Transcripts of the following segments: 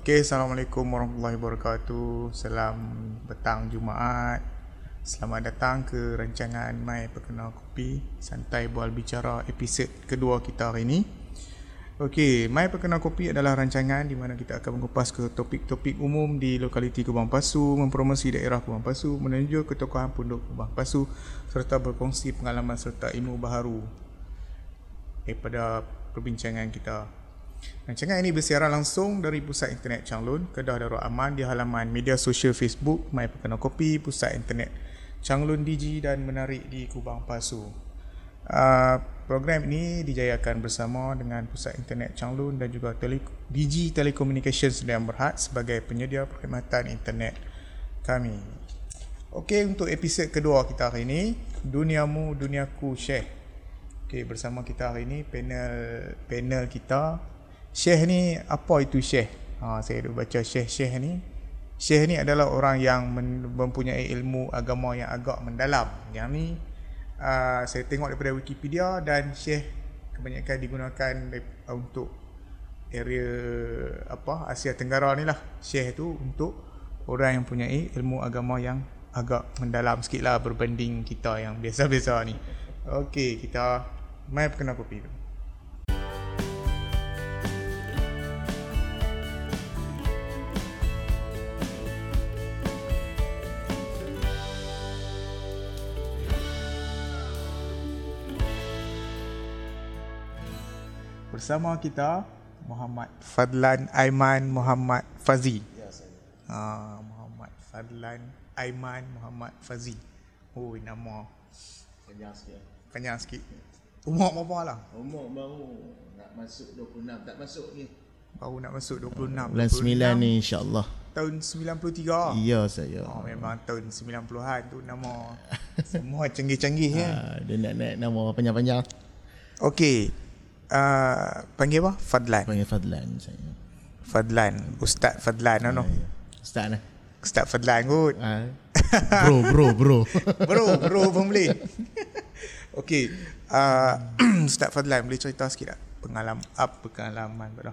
Okey, Assalamualaikum warahmatullahi wabarakatuh. Salam petang Jumaat. Selamat datang ke rancangan My Perkenal Kopi Santai Bual Bicara episod kedua kita hari ini. Okey, My Perkenal Kopi adalah rancangan di mana kita akan mengupas ke topik-topik umum di lokaliti Kubang Pasu, mempromosi daerah Kubang Pasu, menunjuk ketokohan pondok Kubang Pasu serta berkongsi pengalaman serta ilmu baharu daripada perbincangan kita Rancangan ini bersiaran langsung dari Pusat Internet Changlun, Kedah Darul Aman di halaman media sosial Facebook My Perkenal Kopi, Pusat Internet Changlun DG dan menarik di Kubang Pasu. Uh, program ini dijayakan bersama dengan Pusat Internet Changlun dan juga Tele- DG Telecommunications Sdn Berhad sebagai penyedia perkhidmatan internet kami. Okey, untuk episod kedua kita hari ini, Duniamu Duniaku Syekh. Okey, bersama kita hari ini panel panel kita Syekh ni apa itu Syekh? Ha, saya dah baca Syekh-Syekh ni. Syekh ni adalah orang yang mempunyai ilmu agama yang agak mendalam. Yang ni uh, saya tengok daripada Wikipedia dan Syekh kebanyakan digunakan untuk area apa Asia Tenggara ni lah. Syekh tu untuk orang yang mempunyai ilmu agama yang agak mendalam sikit lah berbanding kita yang biasa-biasa ni. Okey, kita mai perkenal kopi tu. Bersama kita Muhammad Fadlan Aiman Muhammad Fazi. Ya, saya. Ha, Muhammad Fadlan Aiman Muhammad Fazi. Oh, nama panjang sikit. Panjang sikit. Umur berapa lah? Umur baru nak masuk 26. Tak masuk ni. Baru nak masuk 26. Bulan 9 ni insya-Allah. Tahun 93. Ya saya. Oh, memang tahun 90-an tu nama semua canggih-canggih ya. Ha, dia nak naik nama panjang-panjang. Okey, uh, panggil apa? Fadlan. Panggil Fadlan saya. Fadlan, Ustaz Fadlan no. Ya, ya. Ustaz lah. Ustaz Fadlan kot. Ha. Bro, bro, bro. bro, bro pun boleh. Okey, uh, Ustaz Fadlan boleh cerita sikit tak pengalaman apa pengalaman pada?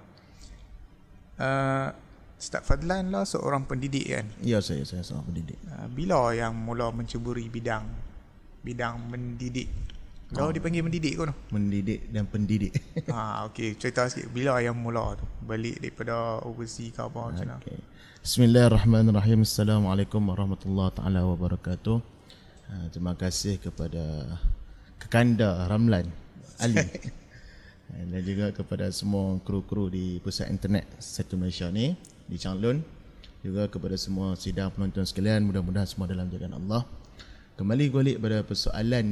Uh, Ustaz Fadlan lah seorang pendidik kan? Ya, saya saya seorang pendidik. Uh, bila yang mula menceburi bidang bidang mendidik kau oh. dipanggil mendidik kau tu? Mendidik dan pendidik. ha, okey. Cerita sikit. Bila yang mula tu? Balik daripada overseas ke apa macam? Okay. Bismillahirrahmanirrahim. Assalamualaikum warahmatullahi taala wabarakatuh. Ha, terima kasih kepada Kekanda Ramlan Ali. dan juga kepada semua kru-kru di pusat internet satu Malaysia ni di Changlun juga kepada semua sidang penonton sekalian mudah-mudahan semua dalam jagaan Allah kembali balik pada persoalan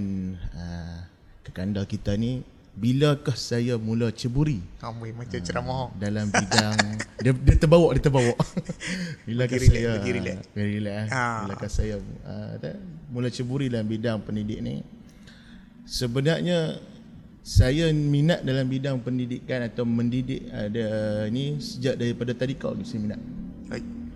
uh, kekanda kita ni bilakah saya mula ceburi Amui macam uh, ceramah dalam bidang dia, dia terbawa dia terbawa bilakah relax, saya bagi relax very relax ah. bilakah saya uh, mula ceburi dalam bidang pendidik ni sebenarnya saya minat dalam bidang pendidikan atau mendidik ada uh, ni sejak daripada tadika ni saya minat.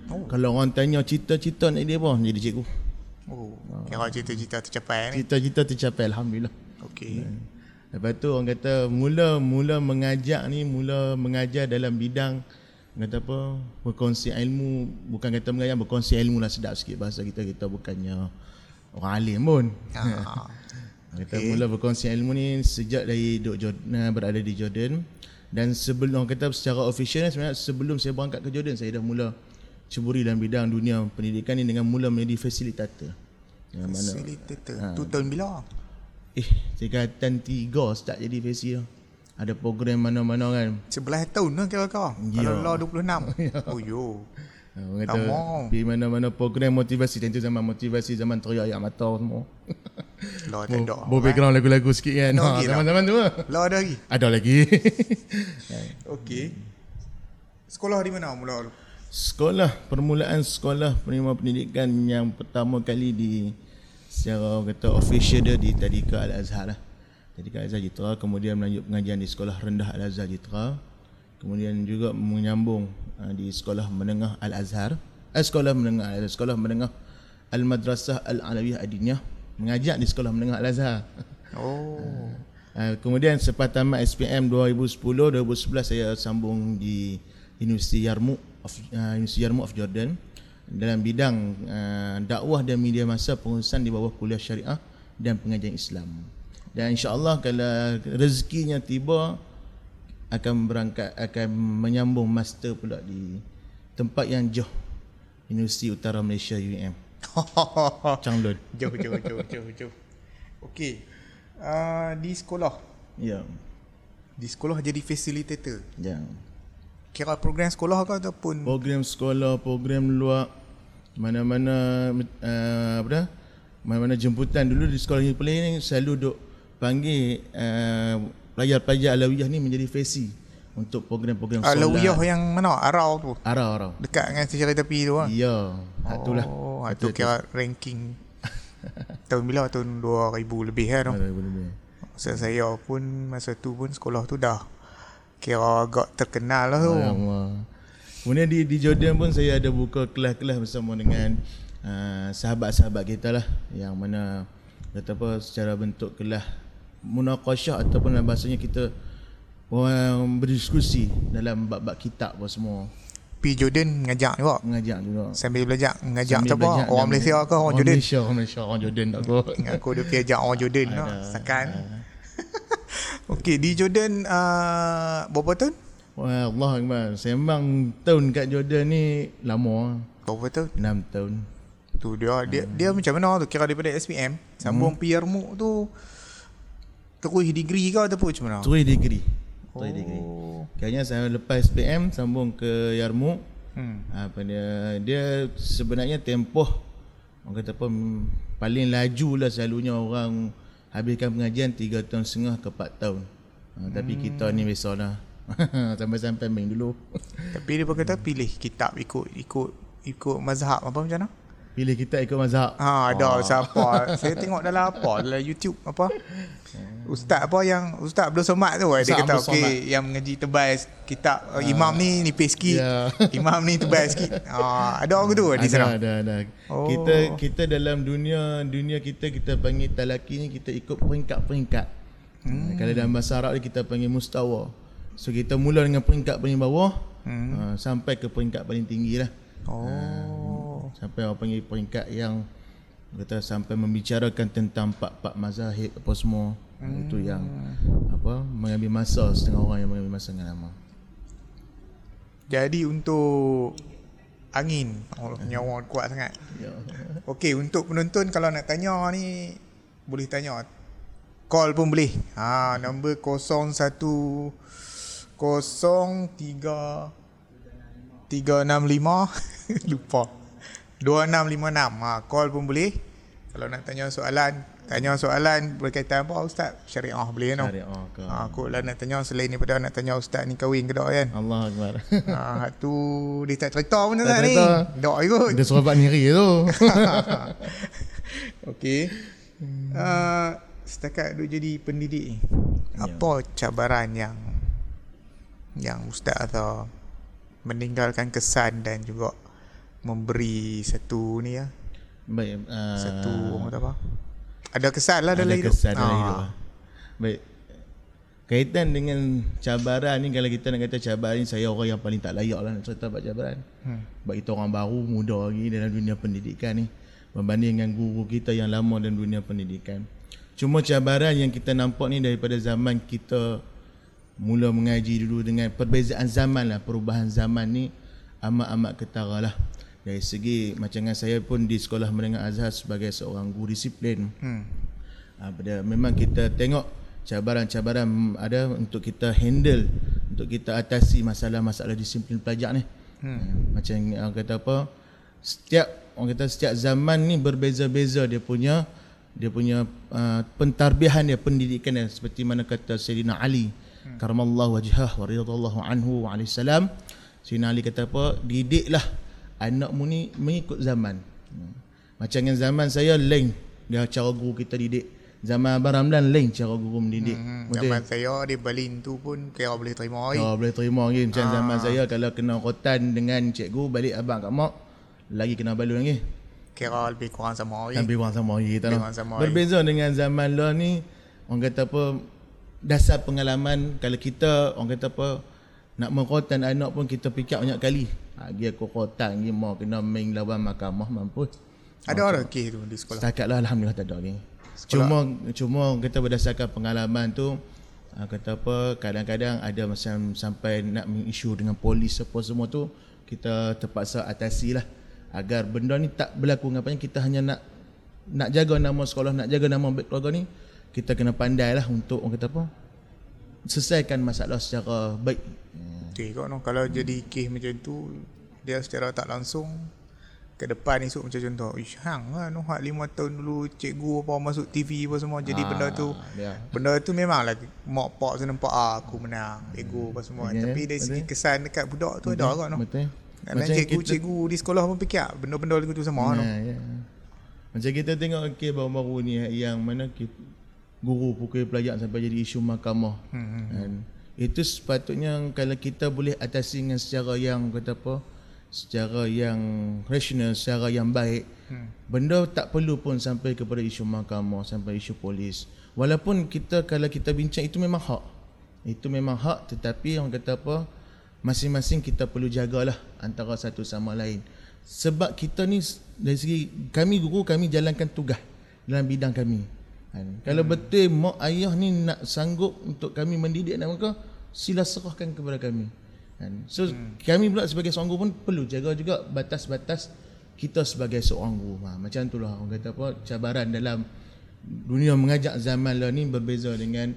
Oh. Kalau orang tanya cita-cita nak jadi apa? Jadi cikgu. Oh, kira cita-cita tercapai ni. Cita-cita tercapai alhamdulillah. Okey. Hmm. Lepas tu orang kata mula mula mengajar ni mula mengajar dalam bidang kata apa berkongsi ilmu bukan kata mengajar berkongsi ilmu lah sedap sikit bahasa kita kita bukannya orang alim pun. Ah. kita okay. mula berkongsi ilmu ni sejak dari duk Jordan, berada di Jordan dan sebelum kata secara official sebenarnya sebelum saya berangkat ke Jordan saya dah mula ceburi dalam bidang dunia pendidikan ni dengan mula menjadi fasilitator. Yang fasilitator. Ha. Tu tahun bila? Eh, tingkatan tiga start jadi fasi Ada program mana-mana kan. Sebelah tahun lah kira-kira. Ya. Kalau law 26. ya. Oh yo. Ha, kata, di mana-mana program motivasi tentu zaman motivasi zaman teriak ayat mata semua. Law tak ada. Bo background lagu-lagu sikit kan. Ha, zaman-zaman tu lah. Law ada lagi? Ada lagi. Okey. Sekolah di mana mula? Sekolah permulaan sekolah penerima pendidikan yang pertama kali di secara kata official dia di Tadika Al-Azhar lah. Tadika Al-Azhar Jitra kemudian melanjut pengajian di sekolah rendah Al-Azhar Jitra kemudian juga menyambung uh, di sekolah menengah Al-Azhar eh, sekolah menengah sekolah menengah Al-Madrasah Al-Alawiyah Adiniyah mengajar di sekolah menengah Al-Azhar. Oh. Uh, kemudian selepas tamat SPM 2010 2011 saya sambung di Universiti Yarmouk of uh, Universiti Yarmouk of Jordan dalam bidang uh, dakwah dan media masa pengurusan di bawah kuliah syariah dan pengajian Islam. Dan insya-Allah kalau rezekinya tiba akan berangkat akan menyambung master pula di tempat yang jauh Universiti Utara Malaysia UM. Changlun. jauh, jauh, jauh, jauh, jauh. Okey. Uh, di sekolah. Ya. Di sekolah jadi facilitator. Ya. Kira program sekolah ke ataupun Program sekolah, program luar mana-mana uh, apa dah? Mana-mana jemputan dulu di sekolah ni Pelih ni selalu duk panggil uh, pelajar-pelajar Alawiyah ni menjadi fesi untuk program-program solat. Alawiyah yang mana? Arau tu. Arah arah. Dekat dengan sejarah tepi tu lah. Ya, ha, itulah. Oh, itu kira ranking tahun bila? Tahun 2000 lebih kan? Ada boleh boleh. Masa saya pun masa tu pun sekolah tu dah kira agak terkenal lah tu. Allah. Kemudian di di Jordan pun saya ada buka kelas-kelas bersama dengan uh, sahabat-sahabat kita lah yang mana kata apa secara bentuk kelas munaqasyah ataupun dalam bahasanya kita orang berdiskusi dalam bab-bab kitab apa semua Pi Jordan ngajak juga. mengajak juga Sambil belajar ngajak Sambil siapa? belajar Orang dan- Malaysia ke orang Jordan? Malaysia orang Malaysia orang Jordan tak kau Aku dia pergi ajak orang Jordan lah. Sekan. Okey, di Jordan uh, berapa tahun? Wah Allah Akbar Sembang tahun kat Jordan ni lama Berapa tahun? 6 tahun Tu dia dia Hmm. dia macam mana tu kira daripada SPM sambung PR mu tu terus degree ke ataupun macam mana? Terus degree Terus degree Oh. Kayaknya saya lepas SPM sambung ke Yarmouk Hmm. apa dia dia sebenarnya tempoh orang kata apa paling laju lah selalunya orang habiskan pengajian 3 tahun setengah ke 4 tahun. Ha, tapi kita ni biasalah sampai-sampai main dulu. Tapi dia kata pilih kitab ikut ikut ikut mazhab apa macam mana? Pilih kita ikut mazhab Ha ada siapa? Saya tengok dalam apa? Dalam YouTube apa? Ustaz apa yang Ustaz Abdul Somad tu eh, dia Ustaz kata Abdul Somad. okey yang mengaji tebal kitab uh, imam ni nipis sikit. Ya. Imam ni tebal sikit. Ha ada orang tu di ada, sana. ada, ada. Oh. Kita kita dalam dunia dunia kita kita panggil talaki ni kita ikut peringkat-peringkat. Hmm. Kalau dalam bahasa Arab ni kita panggil mustawa. So kita mula dengan peringkat paling bawah hmm. uh, sampai ke peringkat paling tinggi lah. Oh. Sampai orang panggil peringkat yang kata sampai membicarakan tentang empat-empat mazahib apa semua. Hmm. Itu yang apa mengambil masa setengah orang yang mengambil masa dengan lama. Jadi untuk angin, oh, nyawa kuat sangat. Ya. Okey, untuk penonton kalau nak tanya ni boleh tanya. Call pun boleh. Ha, nombor 01 03 365 lupa. 2656. Ha, call pun boleh. Kalau nak tanya soalan, tanya soalan berkaitan apa ustaz? Syariah boleh no. Syariah ke. Ha, aku lah nak tanya selain daripada nak tanya ustaz ni kahwin ke tak kan? Allah Akbar. Ha, tu dia tak cerita pun Tak tak ni. cerita. Dok ikut. Dia suruh niri tu. Okey. Uh, setakat duk jadi pendidik ni. Ya. Apa cabaran yang yang ustaz atau meninggalkan kesan dan juga memberi satu ni ya. Baik. Uh, Satu orang kata apa? Ada kesan lah dalam ada hidup. kesan dalam Ah. hidup. lah. Baik. Kaitan dengan cabaran ni kalau kita nak kata cabaran ni saya orang yang paling tak layak lah nak cerita pasal cabaran. Hmm. Sebab kita orang baru muda lagi dalam dunia pendidikan ni berbanding dengan guru kita yang lama dalam dunia pendidikan. Cuma cabaran yang kita nampak ni daripada zaman kita mula mengaji dulu dengan perbezaan zaman lah perubahan zaman ni amat-amat ketara lah dari segi macam saya pun di sekolah menengah Azhar sebagai seorang guru disiplin Hmm. pada memang kita tengok cabaran-cabaran ada untuk kita handle untuk kita atasi masalah-masalah disiplin pelajar ni hmm. macam orang kata apa setiap orang kata setiap zaman ni berbeza-beza dia punya dia punya uh, pentarbihan dia pendidikan dia seperti mana kata Sayyidina Ali hmm. karamallahu wajhah wa radhiyallahu anhu wa alaihi salam Sayyidina Ali kata apa didiklah anakmu ni mengikut zaman macam dengan zaman saya lain dia cara guru kita didik zaman Abang Ramlan lain cara guru mendidik Hmm. Betul? Zaman saya di Berlin tu pun kira boleh terima lagi. Oh, boleh terima lagi macam Ah. zaman saya kalau kena rotan dengan cikgu balik abang kat mak lagi kena balun lagi. Kira lebih kurang sama lagi. Lebih kurang sama lagi Lebih kurang sama Berbeza dengan zaman lah ni orang kata apa dasar pengalaman kalau kita orang kata apa nak merotan anak pun kita fikir banyak kali Ha, dia kokotan dia mau kena main lawan mahkamah mampus. Ada orang kes tu di sekolah. Setakat lah Alhamdulillah tak ada lagi. Cuma cuma kita berdasarkan pengalaman tu ah, kata apa kadang-kadang ada macam sampai nak mengisu dengan polis apa semua tu kita terpaksa atasi lah agar benda ni tak berlaku ngapanya kita hanya nak nak jaga nama sekolah nak jaga nama baik keluarga ni kita kena pandai lah untuk orang kata apa selesaikan masalah secara baik Tengok no, kalau jadi kes macam tu dia secara tak langsung ke depan esok macam contoh Ish hang lah no, hak lima tahun dulu cikgu apa masuk TV apa semua jadi Ah, benda tu ya. benda tu memang lah mak pak saya nampak ah, aku menang ego apa semua Ya, tapi dari segi betul. kesan dekat budak tu ada kot no. betul Kadang cikgu-cikgu di sekolah pun fikir ah, benda-benda lagu tu sama no. Nah, ya. Macam kita tengok kes baru-baru ni yang mana kita, guru pukul pelajar sampai jadi isu mahkamah. Hmm. Dan itu sepatutnya kalau kita boleh atasi dengan secara yang kata apa? secara yang rasional, secara yang baik. Hmm. Benda tak perlu pun sampai kepada isu mahkamah, sampai isu polis. Walaupun kita kalau kita bincang itu memang hak. Itu memang hak tetapi orang kata apa? Masing-masing kita perlu jagalah antara satu sama lain. Sebab kita ni dari segi kami guru kami jalankan tugas dalam bidang kami. Kan? Kalau betul mak ayah ni nak sanggup untuk kami mendidik anak mereka, sila serahkan kepada kami. Kan? So hmm. kami pula sebagai seorang guru pun perlu jaga juga batas-batas kita sebagai seorang guru. Ha, macam itulah orang kata apa cabaran dalam dunia mengajak zaman lah ni berbeza dengan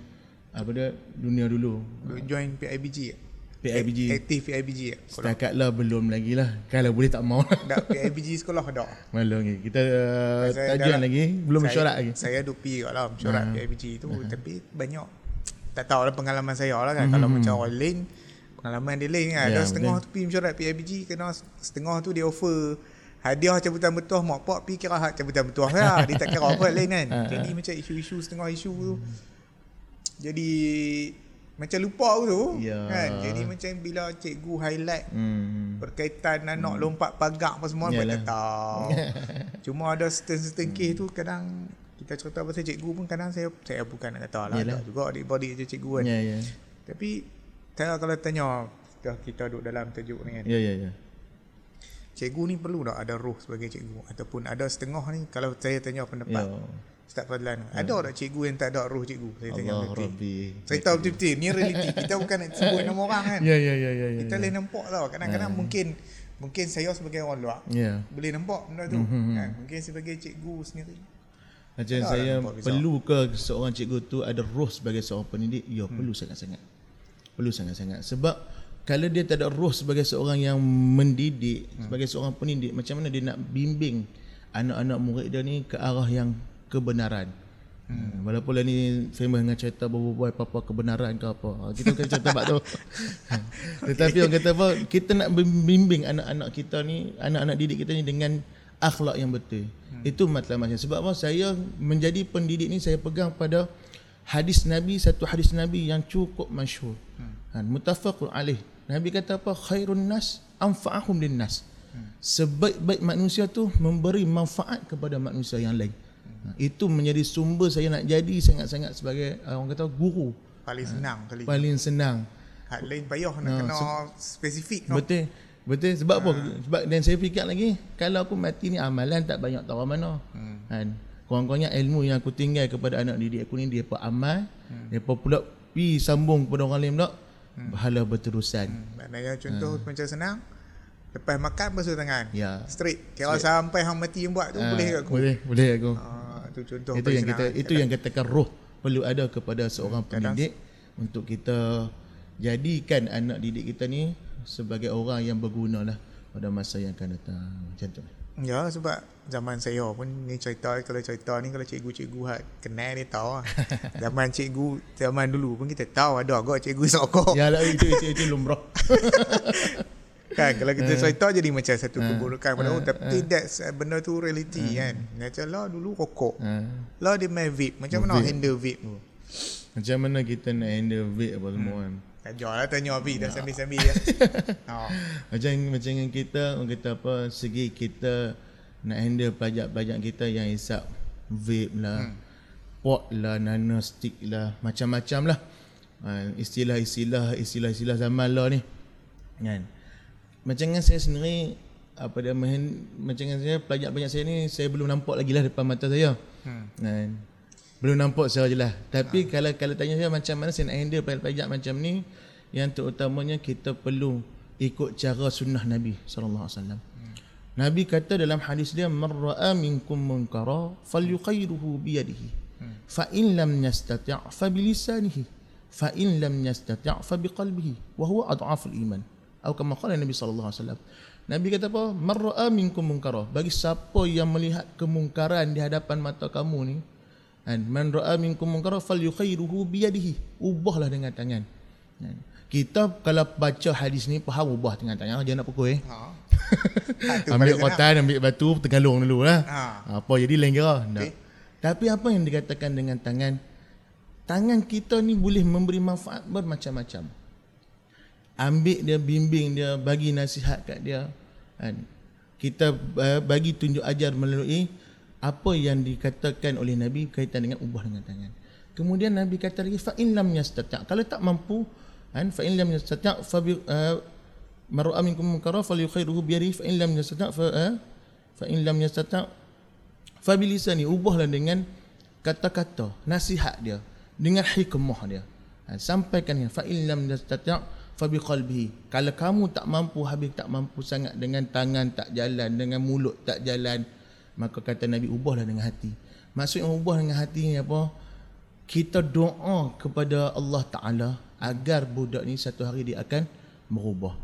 apa dia dunia dulu. Join PIBG ke? PIBG. Aktif PIBG? Kalau Setakat lah belum lagi lah. Kalau boleh tak mau lah. tak PIBG sekolah ada. Malu lagi. Kita uh, tajuan dalam- lagi. Belum mesyuarat lagi. Saya duk pergi kat lah mesyuarat Ha. PIBG tu tapi banyak tak tahu lah pengalaman saya lah kan kalau macam orang lain pengalaman dia lain kan Hmm. Ya, ada setengah betul. tu pergi mesyuarat PIBG kena setengah tu dia offer hadiah cabutan betuah mak pak pergi kira hak cabutan betuah lah dia tak kira apa lain kan Ha, jadi macam isu-isu setengah isu tu jadi macam lupa tu Ya. kan jadi macam bila cikgu highlight Hmm. berkaitan anak lompat pagar apa semua Yalah. Yalah. tahu. Cuma ada certain-certain case tu kadang kita cerita pasal cikgu pun kadang saya saya bukan nak kata lah Yalah. ada juga adik-adik je cikgu kan. Ya, ya. Tapi saya kalau tanya dah kita duduk dalam tajuk ni kan. Ya, ya, ya. Cikgu ni perlu tak ada roh sebagai cikgu ataupun ada setengah ni kalau saya tanya pendapat Ya. Ustaz Fadlan ada tak cikgu yang tak ada roh cikgu saya tanya betul. Saya tahu betul-betul ni realiti kita bukan nak sebut nama orang kan. Ya, ya, ya, ya. ya, Kita ya. boleh nampak tau Kadang-kadang mungkin Mungkin saya sebagai orang luar Ya. Boleh nampak benda tu Mhm. kan? Mungkin sebagai cikgu sendiri Macam Tak saya perlu ke seorang cikgu tu ada roh sebagai seorang pendidik? Ya, Hmm. perlu sangat-sangat. Perlu sangat-sangat. Sebab kalau dia tak ada roh sebagai seorang yang mendidik, Hmm. sebagai seorang pendidik, macam mana dia nak bimbing anak-anak murid dia ni ke arah yang kebenaran? Hmm. Walaupun lah ni famous dengan cerita berbual apa-apa kebenaran ke apa. Ha, Kita kan cerita bab tu. Tetapi orang kata apa, kita nak bimbing anak-anak kita ni, anak-anak didik kita ni dengan akhlak yang betul. Hmm. Itu matlamatnya. Sebab apa? Saya menjadi pendidik ni saya pegang pada hadis Nabi, satu hadis Nabi yang cukup masyhur. Hmm. Ha, mutafaqun alaih. Nabi kata apa? Khairun nas anfa'ahum lin nas. Sebaik-baik manusia tu memberi manfaat kepada manusia yang lain. Ha, itu menjadi sumber saya nak jadi sangat-sangat sebagai uh, orang kata guru. Paling senang kali Paling senang. Hak lain payah nak Ha, kena spesifik no? Betul. Betul sebab apa? Sebab dan saya fikir lagi kalau aku mati ni amalan tak banyak tahu mana. Hmm. Kan. Kurang-kurangnya ilmu yang aku tinggal kepada anak didik aku ni dia apa amal, hmm. dia pula pi sambung kepada orang lain pula hmm. pahala berterusan. Hmm. Maknanya contoh macam senang Lepas makan basuh tangan Ya. Straight Kira sampai hang mati yang buat tu Ah, boleh kat aku Boleh, boleh aku. Ah, tu contoh itu yang kita itu yang katakan roh perlu ada kepada seorang Kadang- pendidik untuk kita jadikan anak didik kita ni sebagai orang yang berguna lah pada masa yang akan datang macam tu Ya sebab zaman saya pun ni cerita kalau cerita ni kalau cikgu-cikgu hak kenal dia tahu lah. zaman cikgu zaman dulu pun kita tahu ada agak cikgu sokok. ya lah itu itu itu lumrah Kan kalau Eh. kita cerita jadi macam satu keburukan pada orang tapi that's uh, benda tu reality Eh. kan. Macam lah dulu rokok. Lah dia main vape. Macam mana Vape. handle vape tu? macam mana kita nak handle vape apa semua kan Tanya lah tanya Abi dah sambil-sambil ya. oh. macam macam dengan kita orang kata apa segi kita nak handle pelajar-pelajar kita yang hisap vape lah hmm. pot lah nano stick lah macam-macam lah ha, istilah-istilah istilah-istilah zaman lah ni kan macam dengan saya sendiri apa dia main macam dengan saya pelajar-pelajar saya ni saya belum nampak lagi lah depan mata saya. Hmm. Kan? Belum nampak secara jelas. Tapi ha. kalau kalau tanya saya macam mana saya nak handle pelajar-pelajar macam ni yang terutamanya kita perlu ikut cara sunnah Nabi sallallahu alaihi wasallam. Nabi kata dalam hadis dia man ra'a minkum munkara falyughayyiruhu bi yadihi. Hmm. Fa in lam yastati' fa bi lisanihi. Fa in lam yastati' fa bi qalbihi wa huwa adhaful iman. Atau kama qala Nabi sallallahu alaihi wasallam. Nabi kata apa? Man ra'a minkum munkara. Bagi siapa yang melihat kemungkaran di hadapan mata kamu ni, kan? Man ra'a minkum munkara falyughayyiruhu bi yadihi. Ubahlah dengan tangan. Kan? Kita kalau baca hadis ni faham ubah dengan tangan jangan nak pukul eh. Ha. ambil kotan, ambil batu, tergalung dulu lah. Ha. Apa jadi lain kira. Okay. Tapi apa yang dikatakan dengan tangan? Tangan kita ni boleh memberi manfaat bermacam-macam. Ambil dia, bimbing dia, bagi nasihat kat dia. Kan? Kita uh, bagi tunjuk ajar melalui apa yang dikatakan oleh Nabi kaitan dengan ubah dengan tangan. Kemudian Nabi kata lagi fa in lam yastata' kalau tak mampu kan fa in lam yastata' fa uh, man ra'a minkum munkara falyukhairuhu bi yadihi fa in lam yastata' fa eh, fa in lam yastata' fa bi lisani ubahlah dengan kata-kata nasihat dia dengan hikmah dia ha, sampaikan fa in lam yastata' fa bi qalbihi kalau kamu tak mampu habis tak mampu sangat dengan tangan tak jalan dengan mulut tak jalan maka kata nabi ubahlah dengan hati maksudnya ubah dengan hati ni apa kita doa kepada Allah Taala agar budak ni satu hari dia akan berubah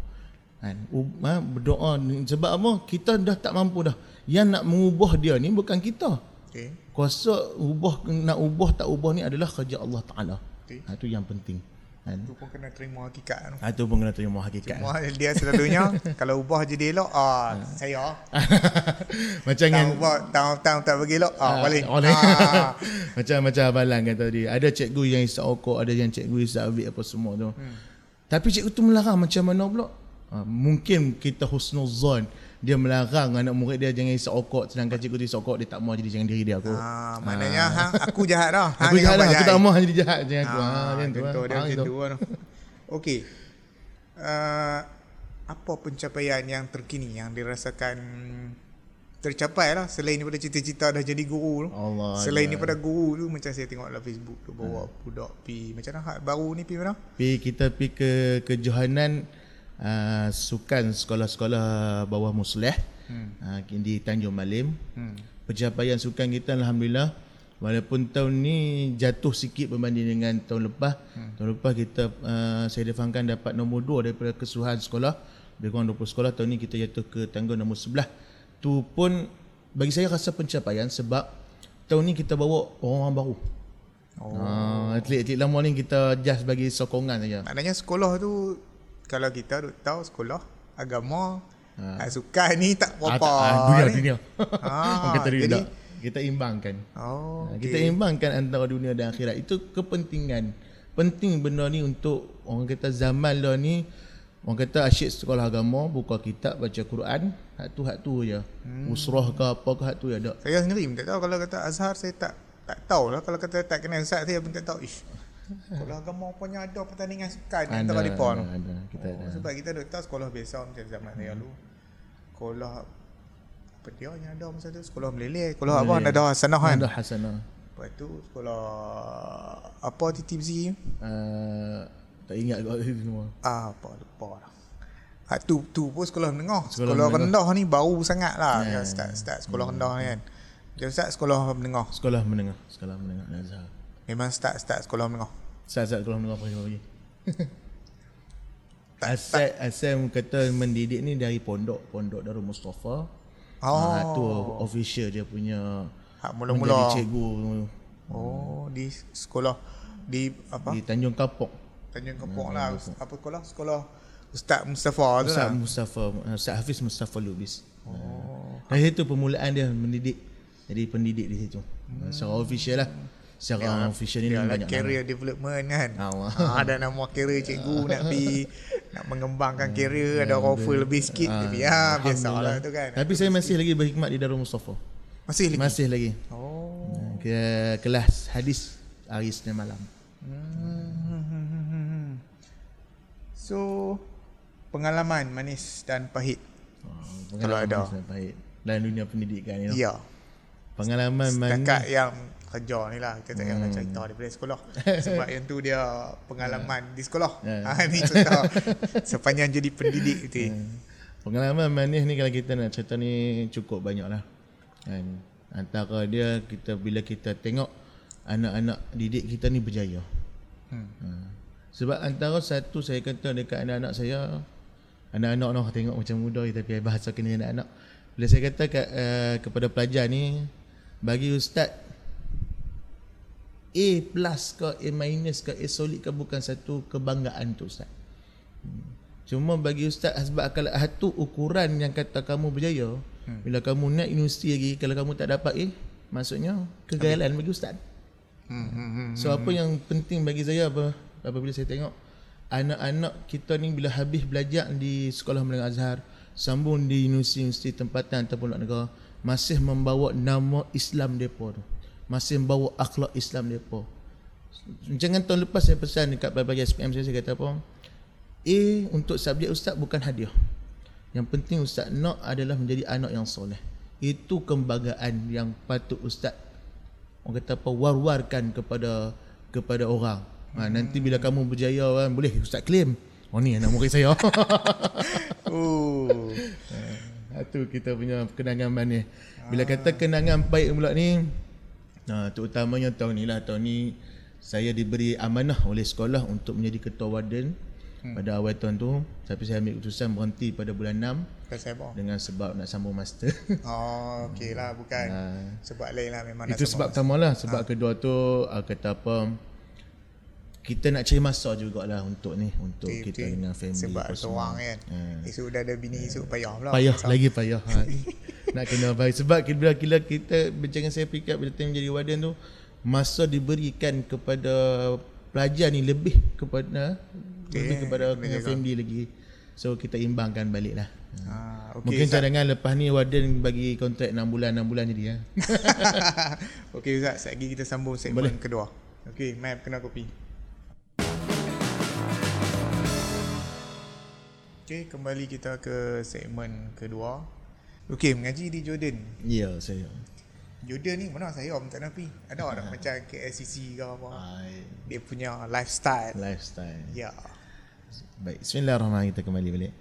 Kan? Ha, berdoa sebab apa? Kita dah tak mampu dah. Yang nak mengubah dia ni bukan kita. Okay. Kuasa ubah nak ubah tak ubah ni adalah kerja Allah Taala. Okay. Ha tu yang penting. Kan? Itu pun kena terima hakikat tu. Ha tu pun kena terima hakikat. Cuma dia selalunya kalau ubah jadi elok, ah ha. saya. macam kan ubah tahu tahu tak bagi elok, ah ha, boleh. boleh. Ha. macam macam abalan kata tadi. Ada cikgu yang isap okok, ada yang cikgu isap abik apa semua tu. Hmm. Tapi cikgu tu melarang macam mana pula? Ha, mungkin kita husnuzon dia melarang anak murid dia jangan isap okok sedangkan cikgu tu isap okok dia tak mahu jadi jangan diri dia aku. Ha, maknanya ha. hang aku jahat dah. Aku jahat dah. Aku tak mahu jadi jahat jangan aku. Ha, ha macam tu. Dia macam tu. Okey. Uh, apa pencapaian yang terkini yang dirasakan tercapai lah selain daripada cita-cita dah jadi guru tu. Allah selain Allah. daripada guru tu macam saya tengok dalam Facebook tu bawa hmm. budak pi macam mana baru ni pi mana? Pi kita pi ke ke Johanan uh, sukan sekolah-sekolah bawah musleh hmm. uh, di Tanjung Malim. Hmm. Pencapaian sukan kita alhamdulillah walaupun tahun ni jatuh sikit berbanding dengan tahun lepas. Hmm. Tahun lepas kita uh, saya difahamkan dapat nombor 2 daripada keseluruhan sekolah. Lebih kurang 20 sekolah tahun ni kita jatuh ke tangga nombor 11. Tu pun bagi saya rasa pencapaian sebab tahun ni kita bawa orang baru. Oh. Uh, atlet-atlet lama ni kita just bagi sokongan saja. Maknanya sekolah tu kalau kita duk tahu sekolah agama ha. sukan ni tak ah, apa ah, dunia ni. dunia ha, kita jadi kita imbangkan. Oh, okay. kita imbangkan antara dunia dan akhirat. Itu kepentingan. Penting benda ni untuk orang kata zaman dah ni. Orang kata asyik sekolah agama buka kitab baca Quran hak tu hak tu je. Hmm. usrah ke apa ke hak tu ya tak. Saya sendiri tak tahu. Kalau kata azhar saya tak tak tahulah kalau kata tak kenal ustaz saya pun tak tahu. Ish kalau agama punya ada pertandingan sukan ada, antara mereka ada, ada, kita oh, ada. Sebab kita ada tahu sekolah biasa macam zaman hmm. dulu. Sekolah apa dia yang ada masa tu? Sekolah Meleleh. Sekolah apa? Ada Hasanah kan? Ada Hasanah. Lepas tu sekolah apa TTBC? Uh, eh, tak ingat kau itu semua. Ah, apa lupa lah. Ha, tu, tu pun sekolah menengah. Sekolah, sekolah rendah ni baru sangat lah. Yeah. Start, start sekolah hmm. rendah ni kan. Dia start sekolah menengah. Sekolah menengah. Sekolah menengah. Nazar. Memang start start sekolah menengah. Start start sekolah menengah pagi pagi. Asal asal kata mendidik ni dari pondok, pondok Darul Mustafa. Oh. Ha, tu official dia punya hak mula-mula cikgu. Oh, di sekolah di apa? Di Tanjung Kapok. Tanjung Kapok lah. Apa sekolah? Sekolah Ustaz Mustafa tu Ustaz lah. Mustafa, Ustaz Hafiz Mustafa Lubis. Oh. Dari situ permulaan dia mendidik. Jadi pendidik di situ. Hmm. Secara official lah secara ya, official ni banyak career nama. development kan Allah. ha, ada nama career cikgu nak pi nak mengembangkan career ada offer lebih sikit ha, tapi ya biasalah tu kan tapi saya masih lagi berkhidmat di Darul Mustafa masih lagi masih lagi oh ke kelas hadis hari Senin malam hmm. so pengalaman manis dan pahit. Oh, Kalau ada. sangat baik dalam dunia pendidikan ni. Ya. Pengalaman mana? Setakat yang kerja ni lah kita tak payah Hmm. cerita daripada sekolah sebab yang tu dia pengalaman di sekolah Ya. ha, ni contoh sepanjang jadi pendidik tu Pengalaman manis ni kalau kita nak cerita ni cukup banyak lah. Kan? Antara dia kita bila kita tengok anak-anak didik kita ni berjaya. hmm. Ha. Sebab antara satu saya kata dekat anak-anak saya anak-anak noh tengok macam muda tapi bahasa kena anak-anak. Bila saya kata kat, uh, kepada pelajar ni bagi ustaz A plus ke A minus ke A solid ke bukan satu kebanggaan tu ustaz. Hmm. Cuma bagi ustaz sebab kalau satu ukuran yang kata kamu berjaya hmm. bila kamu naik universiti lagi kalau kamu tak dapat A maksudnya kegagalan bagi ustaz. Hmm, hmm, hmm. So apa yang penting bagi saya apa apabila saya tengok anak-anak kita ni bila habis belajar di sekolah menengah Azhar sambung di universiti-universiti tempatan ataupun luar negara masih membawa nama Islam depa tu. Masih membawa akhlak Islam depa. Jangan tahun lepas saya pesan dekat pelbagai SPM saya, saya kata apa? A untuk subjek ustaz bukan hadiah. Yang penting ustaz nak adalah menjadi anak yang soleh. Itu kebanggaan yang patut ustaz orang kata apa war-warkan kepada kepada orang. Ha, nanti bila kamu berjaya kan boleh ustaz claim. Oh ni anak murid saya. oh ha, tu kita punya kenangan manis. Bila kata kenangan baik pula ni ha, terutamanya tahun ni lah. Tahun ni saya diberi amanah oleh sekolah untuk menjadi ketua warden hmm. pada awal tahun tu. Tapi saya ambil keputusan berhenti pada bulan 6 kan saya bawa dengan sebab nak sambung master. oh okey lah bukan. Ha. sebab lain lah memang Itu sebab pertama lah Sebab kedua tu uh, Kata apa Kita nak cari masa jugalah Untuk ni Untuk Betul, kita betul. dengan family sebab seorang kan Ha. esok dah ada bini esok payah pula Payah lagi payah ha. Nak kena baik Sebab bila kita, kita Berjangan saya pikat Bila time jadi warden tu Masa diberikan kepada Pelajar ni lebih kepada Okay, Lebih kepada dengan jaga. family lagi So kita imbangkan balik lah ha, okey Mungkin Ustaz. cadangan lepas ni warden bagi kontrak 6 bulan 6 bulan jadi ya. okey Ustaz sekejap lagi kita sambung segmen Boleh. kedua okey map kena kopi Okey, kembali kita ke segmen kedua. Okey, mengaji di Jordan. Ya saya. Jordan ni mana saya om tak nak pergi. Ada orang macam KLCC ke apa. Hai. Dia punya lifestyle. Lifestyle. Ya. Baik, bismillahirrahmanirrahim kita kembali balik.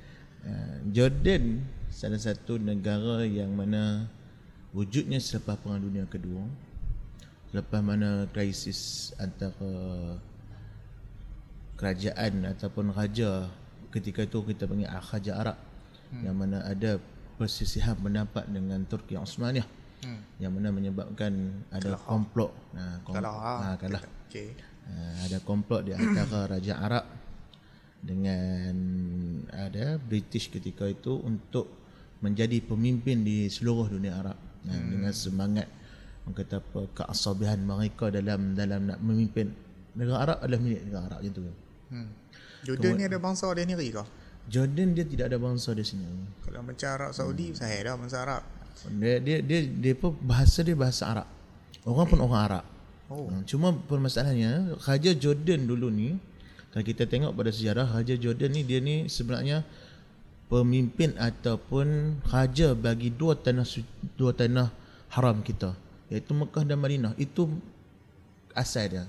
Uh, Jordan salah satu negara yang mana wujudnya selepas Perang Dunia Kedua. Selepas mana krisis antara kerajaan ataupun raja ketika itu kita panggil Raja Arab hmm. yang mana ada persisihan pendapat dengan Turki Osmaniyah Hmm. yang mana menyebabkan ada komplot nah, kom- Kalah. ha, kalah Okey. uh, ada komplot di antara Raja Arab dengan ada British ketika itu untuk menjadi pemimpin di seluruh dunia Arab uh, dengan semangat orang kata apa keasabihan mereka dalam dalam nak memimpin negara Arab adalah milik negara Arab macam tu. Hmm. Jordan ni ada bangsa dia sendiri ke? Jordan dia tidak ada bangsa di sini. Kalau macam Arab Saudi, hmm. saya dah bangsa Arab. Dia dia dia, dia pun bahasa dia bahasa Arab. Orang pun orang Arab. Oh. Hmm, Cuma permasalahannya Raja Jordan dulu ni kalau kita tengok pada sejarah Raja Jordan ni dia ni sebenarnya pemimpin ataupun raja bagi dua tanah dua tanah haram kita iaitu Mekah dan Madinah. Itu asal dia.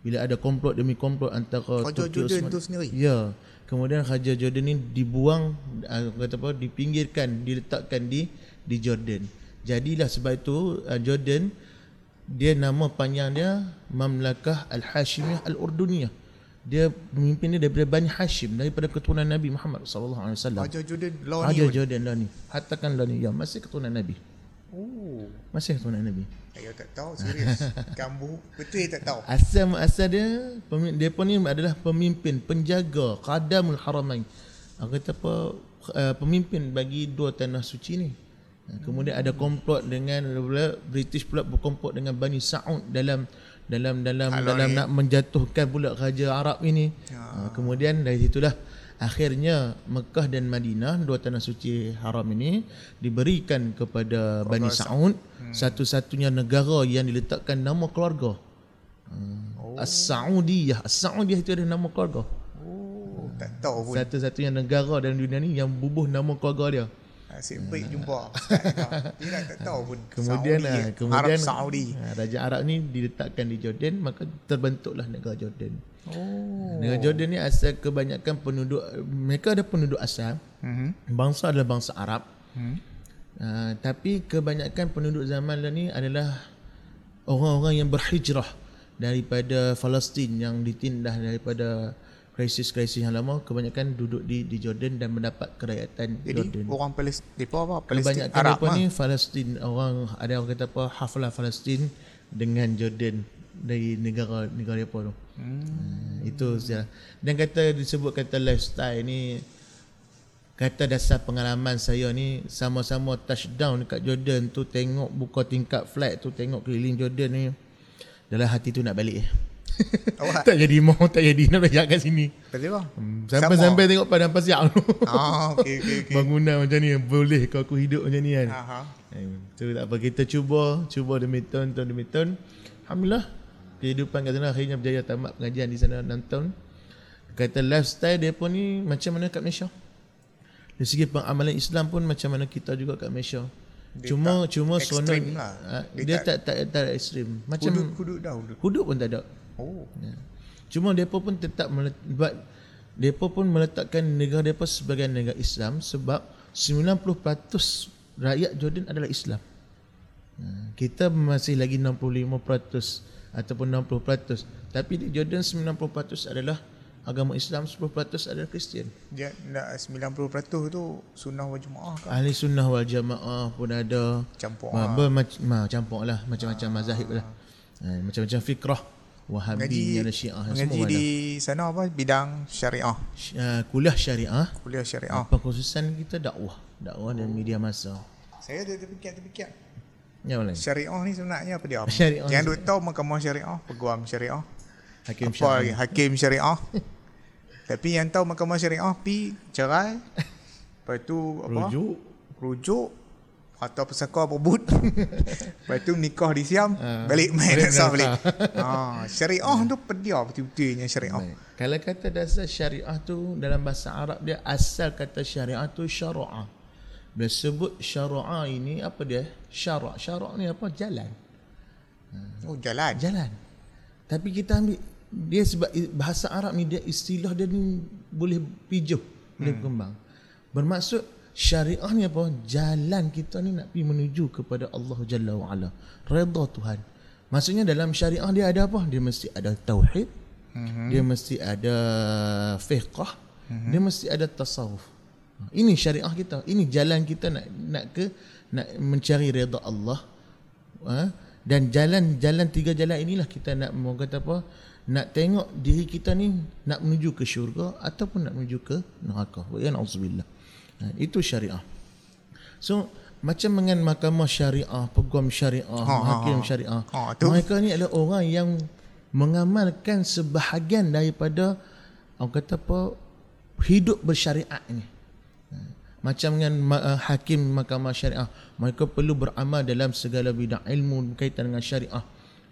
Bila ada komplot demi komplot antara Raja Turki Jordan Osman- tu sendiri? Ya. Kemudian Raja Jordan ni dibuang uh, kata apa dipinggirkan, diletakkan di di Jordan. Jadilah sebab itu uh, Jordan dia nama panjang dia Mamlakah Al-Hashimiyah Al-Urduniyah. Dia pemimpin dia daripada Bani Hashim daripada keturunan Nabi Muhammad sallallahu alaihi wasallam. Raja Jordan law Raja ni. pun. Jordan lah ni. Hatakan lah ni. Ya, masih keturunan Nabi. Oh. Masih keturunan Nabi. Saya tak tahu serius. Kambu betul tak tahu. Asal asal dia pemi- dia pun ni adalah pemimpin, penjaga qadamul haramain. Aku kata apa uh, pemimpin bagi dua tanah suci ni. Kemudian ada komplot dengan British pula berkomplot dengan Bani Saud dalam dalam dalam Hal dalam ni. nak menjatuhkan pula raja Arab ini. Ya. Kemudian dari situlah akhirnya Mekah dan Madinah dua tanah suci haram ini diberikan kepada Bani Saud Hmm. satu-satunya negara yang diletakkan nama keluarga. Oh. As-Saudiyah. As-Saudiyah itu ada nama keluarga. Oh. Tak tahu pun. Satu-satunya negara dalam dunia ni yang bubuh nama keluarga dia. Nasib baik jumpa. Tidak tak tahu pun. Kemudian Saudi, ah, kemudian Arab Saudi. ah, Raja Arab ni diletakkan di Jordan maka terbentuklah negara Jordan. Oh. Negara Jordan ni asal kebanyakan penduduk mereka ada penduduk asal. Mhm. Bangsa adalah bangsa Arab. Hmm. Uh, tapi kebanyakan penduduk zaman ni adalah orang-orang yang berhijrah daripada Palestin yang ditindah daripada krisis-krisis yang lama kebanyakan duduk di di Jordan dan mendapat kerakyatan Jadi Jordan. orang Palestin depa apa? Palestin Kebanyakan Arab ni Palestin orang ada orang kata apa haflah Palestin dengan Jordan dari negara negara apa tu. Hmm. itu saja. Dan kata disebut kata lifestyle ni kata dasar pengalaman saya ni sama-sama touchdown dekat Jordan tu tengok buka tingkat flight tu tengok keliling Jordan ni dalam hati tu nak balik. Awak tak jadi mau tak jadi nak balik kat sini. kenapa? Hmm, Sampai-sampai tengok padang pasir tu. Ah, okey okey okey. Bangunan macam ni boleh kau aku hidup macam ni kan. Aha. Eh, tu tak apa kita cuba, cuba demi tahun, tahun demi tahun. Alhamdulillah kehidupan kat sana akhirnya berjaya tamat pengajian di sana 6 tahun. Kata lifestyle dia pun ni macam mana kat Malaysia. Dari segi pengamalan Islam pun macam mana kita juga kat Malaysia. Dia cuma tak cuma seronok lah. ah, Dia dia, tak- tak tak tak ekstrim. Macam Hudud hudud dah hudud. hudud pun tak ada. Oh. Ya. Cuma depa pun tetap buat depa pun meletakkan negara depa sebagai negara Islam sebab 90% rakyat Jordan adalah Islam. Ha, kita masih lagi 65% ataupun 60%. Tapi di Jordan 90% adalah agama Islam, 10% adalah Kristian. Dia nak 90% tu sunnah wal jemaah kan? Ahli sunnah wal jamaah pun ada. Campur Ma, ah. ber, mac, ma, campur lah macam-macam mazahib lah. Ha, macam-macam fikrah. Wahabi, ada syiah mengaji semua di ada. sana apa? Bidang syariah. Uh, kuliah syariah Kuliah syariah. Apa khususan kita dakwah, dakwah dan media masa. Saya ada terfikir Yang lain. Syariah ni sebenarnya apa dia? Syariah Yang duk tahu mahkamah syariah, peguam syariah. Hakim apa syariah. Hakim syariah. Tapi yang tahu mahkamah syariah pi cerai. Lepas tu apa? Rujuk. Rujuk atau pesaka berbut. Lepas tu nikah di Siam, Ah, balik main nak sah balik. ha, syariah tu pedia betul-betulnya syariah. Baik. Kalau kata dasar syariah tu dalam bahasa Arab dia asal kata syariah tu syara'a. Bila sebut syara'a ini apa dia? Syara'. Syara' ni apa? Jalan. Oh jalan. Jalan. Tapi kita ambil dia sebab bahasa Arab ni dia istilah dia ni boleh pijuh, boleh berkembang. Bermaksud syariah ni apa? Jalan kita ni nak pergi menuju kepada Allah Jalla wa Ala. Redha Tuhan. Maksudnya dalam syariah dia ada apa? Dia mesti ada tauhid. Dia mesti ada fiqh. Dia mesti ada tasawuf. Ini syariah kita. Ini jalan kita nak nak ke nak mencari redha Allah. Ha? Dan jalan-jalan tiga jalan inilah kita nak mau kata apa? Nak tengok diri kita ni nak menuju ke syurga ataupun nak menuju ke neraka. Wa ya na'udzubillah. Ha, itu syariah. So macam dengan mahkamah syariah, peguam syariah, ha, hakim ha. syariah. Ha, tu. mereka ni adalah orang yang mengamalkan sebahagian daripada orang kata apa hidup bersyariat ni. Macam dengan uh, hakim mahkamah syariah, mereka perlu beramal dalam segala bidang ilmu berkaitan dengan syariah.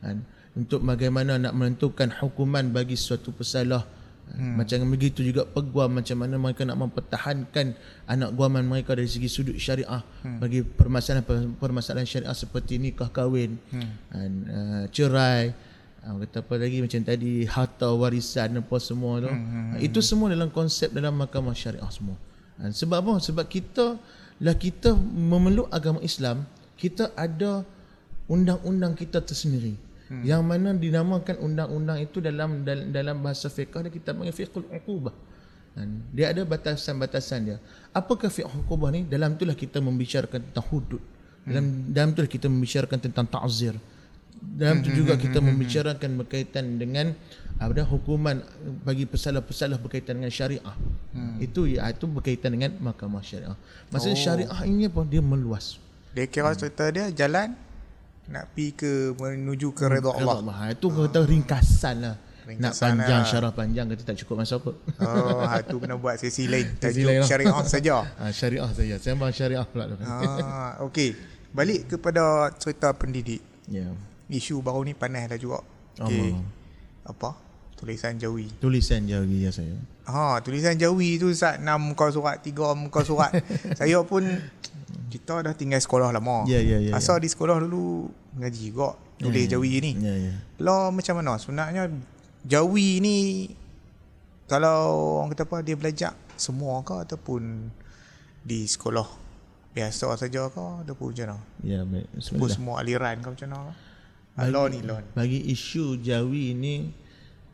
Kan? Untuk bagaimana nak menentukan hukuman bagi suatu pesalah. Hmm. Macam begitu juga peguam macam mana mereka nak mempertahankan anak guaman mereka dari segi sudut syariah hmm. bagi permasalahan permasalahan syariah seperti nikah kahwin, hmm. dan, uh, cerai, uh, kata apa lagi macam tadi harta warisan apa semua tu. Hmm. Itu semua dalam konsep dalam mahkamah syariah semua. Dan sebab apa? Sebab kita lah kita memeluk agama Islam, kita ada undang-undang kita tersendiri. Hmm. Yang mana dinamakan undang-undang itu dalam dalam, bahasa fiqh dia kita panggil fiqhul uqubah. Dan dia ada batasan-batasan dia. Apakah fiqh uqubah ni? Dalam itulah kita membicarakan tentang hudud. Dalam dalam itulah kita membicarakan tentang ta'zir. Dalam itu juga kita membicarakan berkaitan dengan apa dah hukuman bagi pesalah-pesalah berkaitan dengan syariah. Hmm. Itu ya itu berkaitan dengan mahkamah syariah. Maksudnya Oh. syariah ini apa? Dia meluas. Dia kira cerita dia jalan nak pi ke menuju ke redha Allah. Allah. Ha, itu kata ringkasan lah. Nak panjang, lah. syarah panjang kata tak cukup masa kot. Oh, ha, tu kena buat sesi lain. Tajuk lain syariah saja. ha, syariah saja. Sembang syariah pula. tu. Ah, okey. Balik kepada cerita pendidik. Ya. Isu baru ni panas dah juga. Okey. Apa? Tulisan Jawi. Tulisan Jawi ya saya. Ha, tulisan Jawi tu Ustaz 6 muka surat, 3 muka surat. saya pun kita dah tinggal sekolah lama. Ya, ya, ya, Asal di sekolah dulu ngaji juga tulis Ya, ya. Jawi ni. Ya ya. Lah macam mana sebenarnya Jawi ni kalau orang kata apa dia belajar semua ke ataupun di sekolah biasa saja ke ataupun macam mana? Ya baik. Ataupun Bismillah. semua aliran ke macam mana? Ni law ni. Bagi isu Jawi ini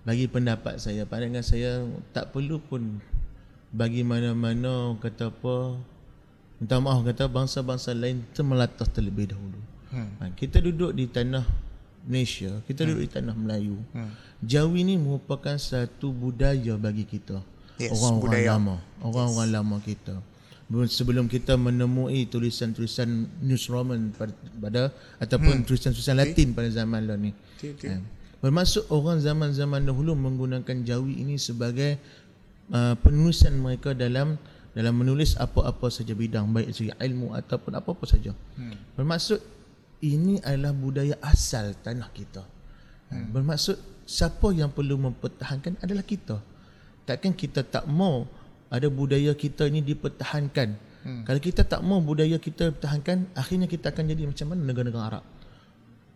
bagi pendapat saya pandangan saya tak perlu pun bagi mana-mana kata apa minta maaf kata bangsa-bangsa lain termelatas terlebih dahulu. Hmm. Ha, kita duduk di tanah Malaysia, kita duduk di tanah Melayu. Hmm. Jawi ni merupakan satu budaya bagi kita. Yes, orang-orang budaya. lama, orang-orang lama kita. Belum- Sebelum kita menemui tulisan-tulisan News Roman pada, pada ataupun tulisan-tulisan Latin pada zaman lalu ni. Betul, betul. Kan? Bermaksud orang zaman-zaman dahulu menggunakan Jawi ini sebagai uh, penulisan mereka dalam dalam menulis apa-apa saja bidang baik segi ilmu ataupun apa-apa saja. Hmm. Bermaksud ini adalah budaya asal tanah kita. Hmm. Bermaksud siapa yang perlu mempertahankan adalah kita. Takkan kita tak mau ada budaya kita ini dipertahankan. Hmm. Kalau kita tak mau budaya kita dipertahankan, akhirnya kita akan jadi macam mana negara-negara Arab.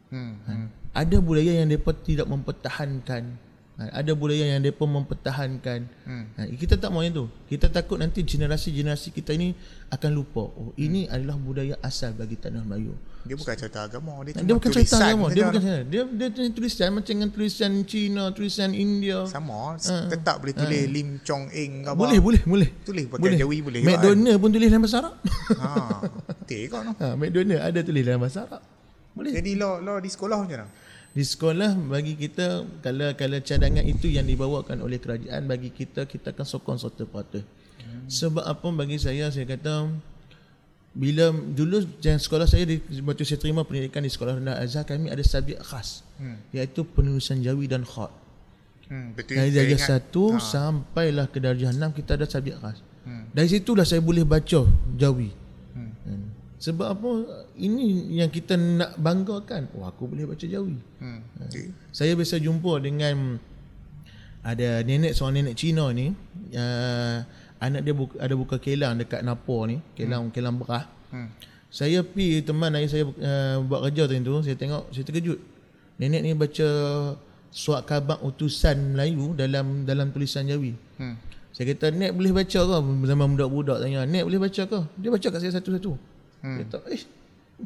Hmm. Hmm. Ada budaya yang mereka tidak mempertahankan. Ha, Ada budaya yang mereka mempertahankan. Hmm. Ha, kita tak mau yang tu. Kita takut nanti generasi-generasi kita ini akan lupa. Oh, ini adalah budaya asal bagi tanah Melayu. Dia bukan cerita agama, dia, Dia bukan cerita agama. Dia saja. bukan cerita. Dia dia tulis tulisan macam dengan tulisan Cina, tulisan India. sama tetap boleh tulis Lim Chong Eng ke apa. Boleh, boleh, boleh. Tulis pakai Jawi boleh juga kan? McDonald pun tulis dalam bahasa Arab. Ha, kau no. ha, McDonald ada tulis dalam bahasa Arab. Boleh. Jadi lo lo di sekolah macam mana? Di sekolah bagi kita kalau kalau cadangan itu yang dibawakan oleh kerajaan bagi kita kita akan sokong serta parta. Hmm. Sebab apa bagi saya saya kata bila dulu yang sekolah saya di waktu saya terima pendidikan di sekolah rendah Azhar kami ada subjek khas Hmm. iaitu penulisan Jawi dan khat. Hmm, betul. Dari darjah satu Ha. sampailah ke darjah enam kita ada subjek khas. Hmm. Dari situlah saya boleh baca Jawi. Hmm. Hmm. Sebab apa ini yang kita nak banggakan. Oh aku boleh baca Jawi. Hmm. betul. Saya biasa jumpa dengan ada nenek seorang nenek Cina ni uh, anak dia buka, ada buka kelang dekat Napor ni, kelang hmm. kelang berah. Hmm. Saya pi teman ayah saya uh, buat kerja tadi tu, saya tengok saya terkejut. Nenek ni baca surat khabar utusan Melayu dalam dalam tulisan Jawi. Hmm. Saya kata, Nek boleh baca ke? Zaman budak-budak tanya, Nek boleh baca ke? Dia baca kat saya satu-satu. Hmm. Dia kata, eh,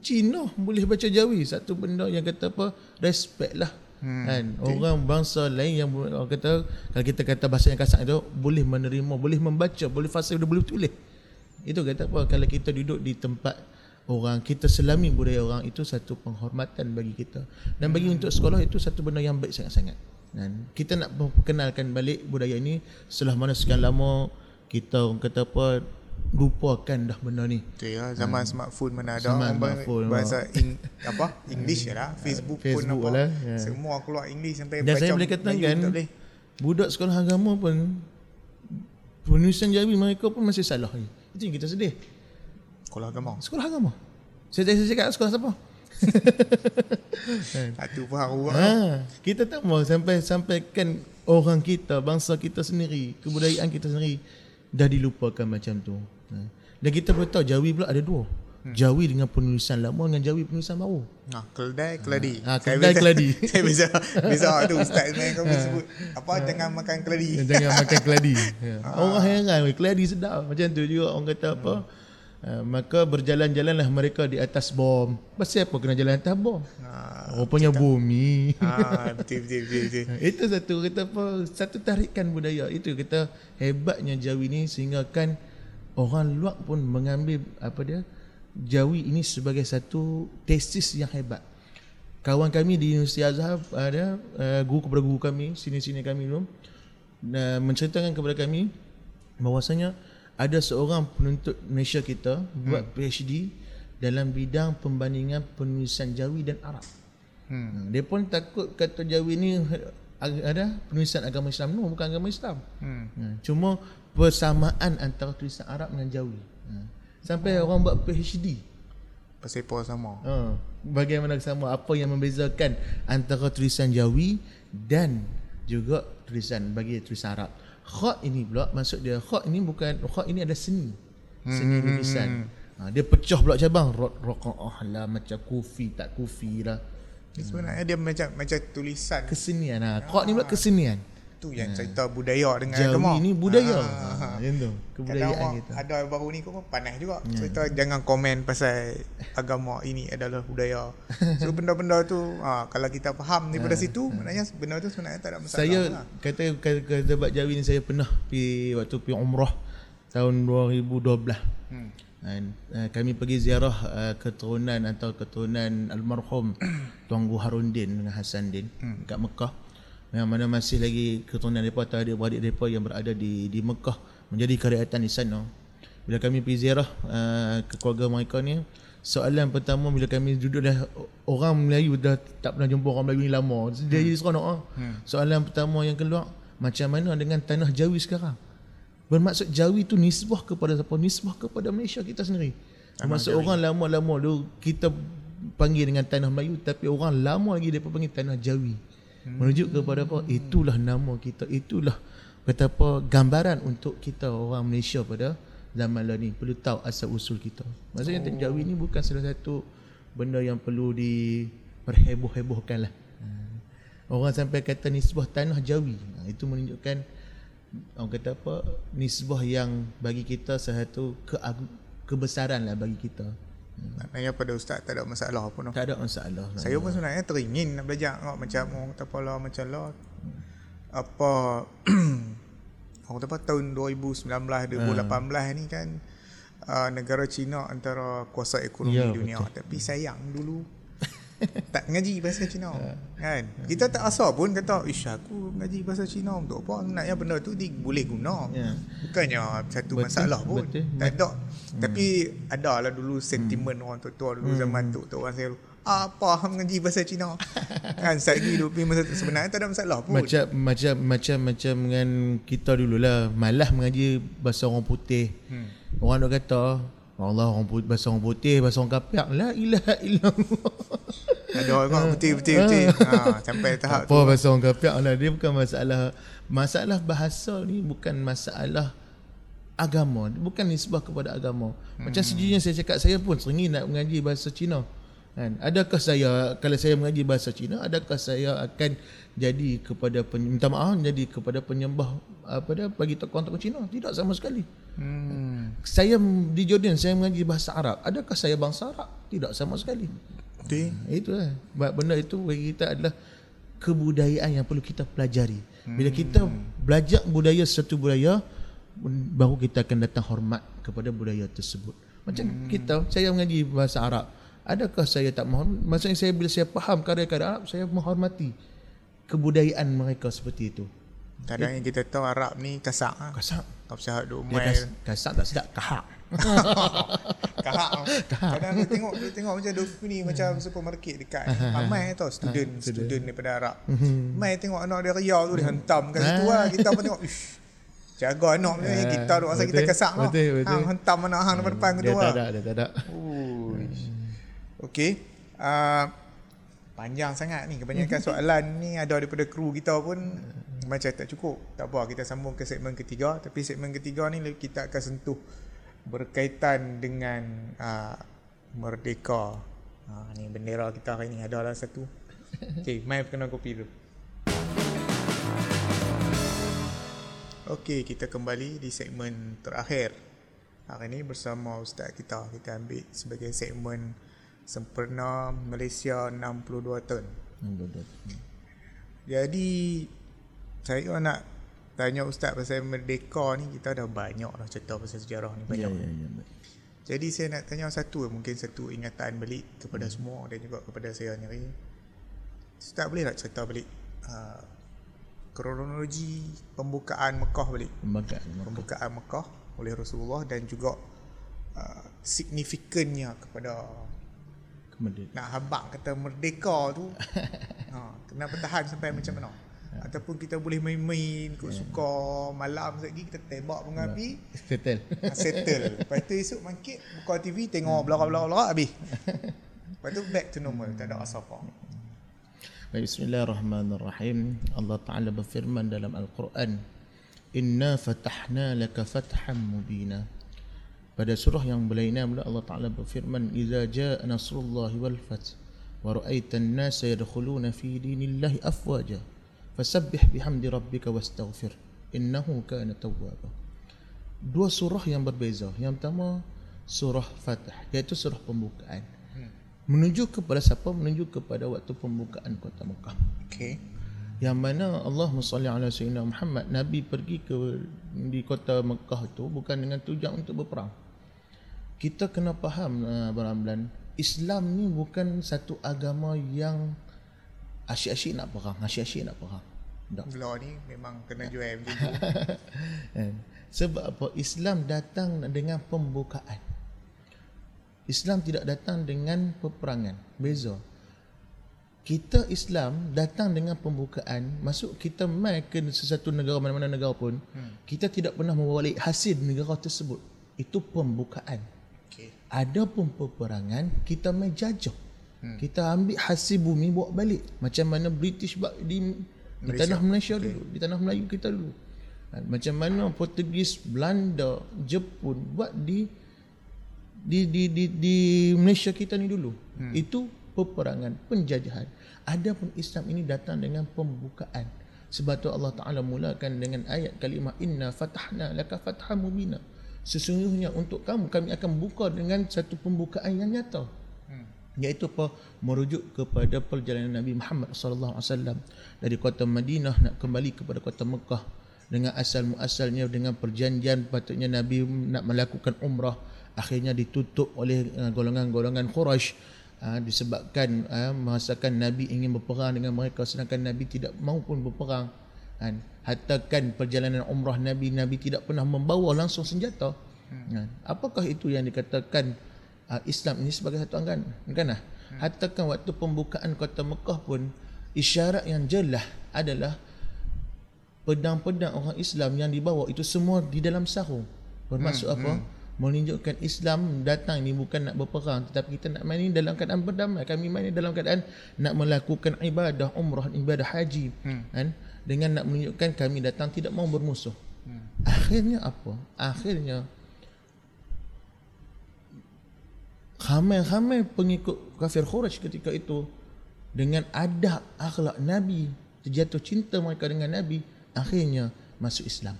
Cina boleh baca Jawi. Satu benda yang kata apa, respect lah. Hmm. Kan? Orang bangsa lain yang orang kata, kalau kita kata bahasa yang kasar itu, boleh menerima, boleh membaca, boleh fasih, boleh tulis. Itu kata apa, kalau kita duduk di tempat orang, kita selami budaya orang, itu satu penghormatan bagi kita. Dan bagi untuk sekolah, itu satu benda yang baik sangat-sangat. Dan kita nak perkenalkan balik budaya ini setelah mana sekian lama kita orang kata apa lupakan dah benda ni. Betul ya, zaman smartphone mana ada Hmm. Zaman smartphone, bahasa ing, apa? English lah, Facebook, pun Facebook apa. lah, ya. Semua keluar English sampai Dan saya boleh katakan boleh. budak sekolah agama pun penulisan Jawi mereka pun masih salah lagi. Itu yang kita sedih. Sekolah agama. Sekolah agama. Saya tak saya cakap sekolah siapa? Satu baru ha. Ha, kita tak mau sampai sampaikan orang kita, bangsa kita sendiri, kebudayaan kita sendiri dah dilupakan macam tu. Ha. Dan kita boleh tahu Jawi pula ada dua. Hmm. Jawi dengan penulisan lama dengan Jawi penulisan baru. Ha, keledai, keladi. Ha, Saya keledai, biasa- keladi. saya bisa bisa tu ustaz main kau sebut apa jangan makan keladi. Jangan makan keladi. Ya. Orang heran, "Weh, keladi sedap. Macam tu juga orang kata apa. Uh, maka berjalan-jalanlah mereka di atas bom. Pasal apa kena jalan atas bom? Ha, Rupanya bumi. ha betul betul betul. betul. Itu satu kata apa satu tarikan budaya itu kita hebatnya Jawi ni sehingga kan orang luar pun mengambil apa dia Jawi ini sebagai satu tesis yang hebat. Kawan kami di Universiti Azhar ada uh, guru kepada guru kami sini-sini kami dulu uh, menceritakan kepada kami bahwasanya ada seorang penuntut Malaysia kita buat PhD dalam bidang pembandingan penulisan Jawi dan Arab. Hmm. Hmm. Dia pun takut kata Jawi ni ada penulisan agama Islam. No, bukan agama Islam. Hmm. Hmm. Cuma persamaan antara tulisan Arab dengan Jawi. Hmm. Sampai orang buat PhD. Pasal apa sama. Ha. Bagaimana sama apa yang membezakan antara tulisan Jawi dan juga tulisan bagi tulisan Arab. Khat ini pula maksud dia khat ini bukan khat ini ada seni. Seni tulisan. Ha, dia pecah pula cabang rot raqaah lah macam kufi tak kufi lah. Ni sebenarnya dia macam macam tulisan Kesenian ha. Khat ni pula kesenian. Tu yang cerita budaya dengan Jawi agama. ni budaya. Ha, macam tu. Kebudayaan Kadang kita. ada baru ni kau pun panas juga. Cerita jangan komen pasal agama ini adalah budaya. So benda-benda tu ha, kalau kita faham daripada situ maknanya benda tu sebenarnya tak ada masalah. Saya lah. kata kata, kata Bak Jawi ni saya pernah pergi waktu pergi umrah tahun 2012. Hmm. Dan uh, kami pergi ziarah uh, keturunan atau keturunan almarhum Tuan Guru Harundin dengan Hasan Din hmm. kat Mekah. Yang mana masih lagi keturunan mereka atau adik-beradik mereka yang berada di di Mekah menjadi karyatan di sana. Bila kami pergi ziarah uh, ke keluarga mereka ni, soalan pertama bila kami duduk dah orang Melayu dah tak pernah jumpa orang Melayu ni lama. Dia jadi seronok ah. Soalan pertama yang keluar, macam mana dengan tanah Jawi sekarang? Bermaksud Jawi tu nisbah kepada siapa? Nisbah kepada Malaysia kita sendiri. Bermaksud orang lama-lama dulu kita panggil dengan tanah Melayu tapi orang lama lagi dia panggil tanah Jawi. Merujuk kepada apa? Itulah nama kita. Itulah kata apa gambaran untuk kita orang Malaysia pada zaman lah ni perlu tahu asal usul kita. Maksudnya tanah Jawi ni bukan salah satu benda yang perlu diperheboh-hebohkan lah. Orang sampai kata nisbah tanah Jawi. Ha, itu menunjukkan orang kata apa nisbah yang bagi kita satu ke kebesaran lah bagi kita. Maknanya pada ustaz tak ada masalah pun. Tak ada masalah. Saya pun sebenarnya teringin nak belajar. Tengok macam orang kata apa lah macam lah apa orang kata apa tahun 2019 2018 ni kan uh, negara China antara kuasa ekonomi Ya, dunia. tapi sayang dulu tak ngaji bahasa Cina kan kita tak asal pun kata ish aku ngaji bahasa Cina untuk apa naknya benda tu di, boleh guna Ya. bukannya satu Betul, masalah pun betul. tak ada tapi ada lah dulu sentimen orang tua-tua dulu zaman tu tu orang saya apa hang ngaji bahasa Cina kan pergi dulu pergi masa tu sebenarnya tak ada masalah pun Macam macam macam macam dengan kita dululah malah mengaji bahasa orang putih. Hmm. Orang nak kata Allah orang putih, bahasa orang putih, bahasa orang kapiak. La ilaha illallah. ada orang tengok betul-betul betul ha, sampai tahap Apa bahasa orang kapiak lah. Dia bukan masalah masalah bahasa ni bukan masalah agama. Bukan nisbah kepada agama. Macam sejujurnya saya cakap saya pun seringin nak mengaji bahasa Cina. Kan? Adakah saya kalau saya mengaji bahasa Cina, adakah saya akan jadi kepada pen, minta maaf jadi kepada penyembah apa dia bagi tokoh-tokoh Cina? Tidak sama sekali. hmm. Saya di Jordan saya mengaji bahasa Arab. Adakah saya bangsa Arab? Tidak sama sekali. Betul Itu lah. Benda itu bagi kita adalah kebudayaan yang perlu kita pelajari. Bila kita belajar budaya satu budaya, baru kita akan datang hormat kepada budaya tersebut. Macam kita, saya mengaji bahasa Arab. Adakah saya tak menghormati? Maksudnya saya bila saya faham karya-karya Arab, saya menghormati kebudayaan mereka seperti itu. kadang yang kita tahu Arab ni kasak? Kasak. tak usah duk Dia main kas, kasak tak sedap, kahak. kahak kadang dia tengok dia tengok macam duk ni macam supermarket dekat ni ramai tau student student daripada Arab mai tengok anak dia ria tu dia hentam kat situ lah kita pun tengok ish jaga anak ni kita duk rasa kita betul, betul. hang hentam anak hang depan depan Dia gitu tak lah ada, dia tak ada. Okey. Uh, panjang sangat ni. Kebanyakan soalan ni ada daripada kru kita pun macam tak cukup. Tak apa, kita sambung ke segmen ketiga. Tapi segmen ketiga ni kita akan sentuh berkaitan dengan uh, merdeka. Uh, ni bendera kita hari ni ada lah satu. Okey, mai kena kopi dulu. Okey, kita kembali di segmen terakhir. Hari ini bersama ustaz kita, kita ambil sebagai segmen sempurna Malaysia 62 tahun. Jadi saya nak tanya ustaz pasal merdeka ni kita dah banyak dah cerita pasal sejarah ni Ya, banyak. ya, ya. baik. Jadi saya nak tanya satu mungkin satu ingatan balik kepada hmm. semua dan juga kepada saya sendiri. Ustaz boleh tak cerita balik uh, kronologi pembukaan Mekah balik? Pembangkang. Pembukaan Mekah oleh Rasulullah dan juga uh, signifikannya kepada Kemudian. nak habak kata merdeka tu ha, kena bertahan sampai macam mana ataupun kita boleh main-main ikut suka malam lagi kita tembak bunga api Settle. ha, settle. Lepas tu esok bangkit buka TV tengok belakang-belakang habis. Lepas tu back to normal tak ada asal apa. Baik, Bismillahirrahmanirrahim. Allah Ta'ala berfirman dalam Al-Quran, Inna fatahna laka fatham mubina. Pada surah yang berlainan pula Allah Ta'ala berfirman, Iza ja'a nasrullahi wal fath, wa ra'aita an-nasa yadkhuluna fi dinillahi afwaja, fasabbih bihamdi rabbika wastaghfir, innahu kana tawwaba. Dua surah yang berbeza. Yang pertama, surah Fatah, iaitu surah pembukaan. Menuju kepada siapa? Menuju kepada waktu pembukaan kota Mekah. Okey. Yang mana Allah salli ala sayyidina Muhammad Nabi pergi ke di kota Mekah tu bukan dengan tujuan untuk berperang. Kita kena faham uh, Abang Ramlan, Islam ni bukan satu agama yang asyik-asyik nak perang, asyik-asyik nak perang. Tak. Law ni memang kena jual macam tu. Kan? Sebab apa? Islam datang dengan pembukaan. Islam tidak datang dengan peperangan. Beza. Kita Islam datang dengan pembukaan, masuk kita mai ke sesuatu negara mana-mana negara pun, hmm. kita tidak pernah membawa balik hasil negara tersebut. Itu pembukaan. Okey. Ada pun peperangan, kita mai jajah. Hmm. Kita ambil hasil bumi bawa balik. Macam mana British buat di, di Malaysia. tanah Malaysia okay. dulu, di tanah Melayu kita dulu. Ha, Macam mana Portugis, Belanda, Jepun buat di di di di, di Malaysia kita ni dulu. Hmm. Itu peperangan, penjajahan. Adapun Islam ini datang dengan pembukaan. Sebab tu Allah Taala mulakan dengan ayat kalimah inna fatahna laka fatham mubina. Sesungguhnya untuk kamu kami akan buka dengan satu pembukaan yang nyata. Iaitu apa? Merujuk kepada perjalanan Nabi Muhammad sallallahu alaihi wasallam dari kota Madinah nak kembali kepada kota Mekah dengan asal muasalnya dengan perjanjian patutnya Nabi nak melakukan umrah akhirnya ditutup oleh uh, golongan-golongan Quraisy uh, disebabkan uh, merasakan Nabi ingin berperang dengan mereka sedangkan Nabi tidak mahu pun berperang kan hatta kan perjalanan umrah Nabi Nabi tidak pernah membawa langsung senjata hmm. kan? apakah itu yang dikatakan uh, Islam ini sebagai satu anggaran kan hmm. hatta kan waktu pembukaan kota Mekah pun isyarat yang jelas adalah pedang-pedang orang Islam yang dibawa itu semua di dalam sarung bermaksud hmm, apa? hmm. Menunjukkan Islam datang ni bukan nak berperang tetapi kita nak main ni dalam keadaan berdamai. Kami main ni dalam keadaan nak melakukan ibadah umrah ibadah haji. Hmm. kan? Dengan nak menunjukkan kami datang tidak mau bermusuh. Hmm. akhirnya apa? Akhirnya ramai-ramai pengikut kafir Quraisy ketika itu dengan adab akhlak Nabi terjatuh cinta mereka dengan Nabi akhirnya masuk Islam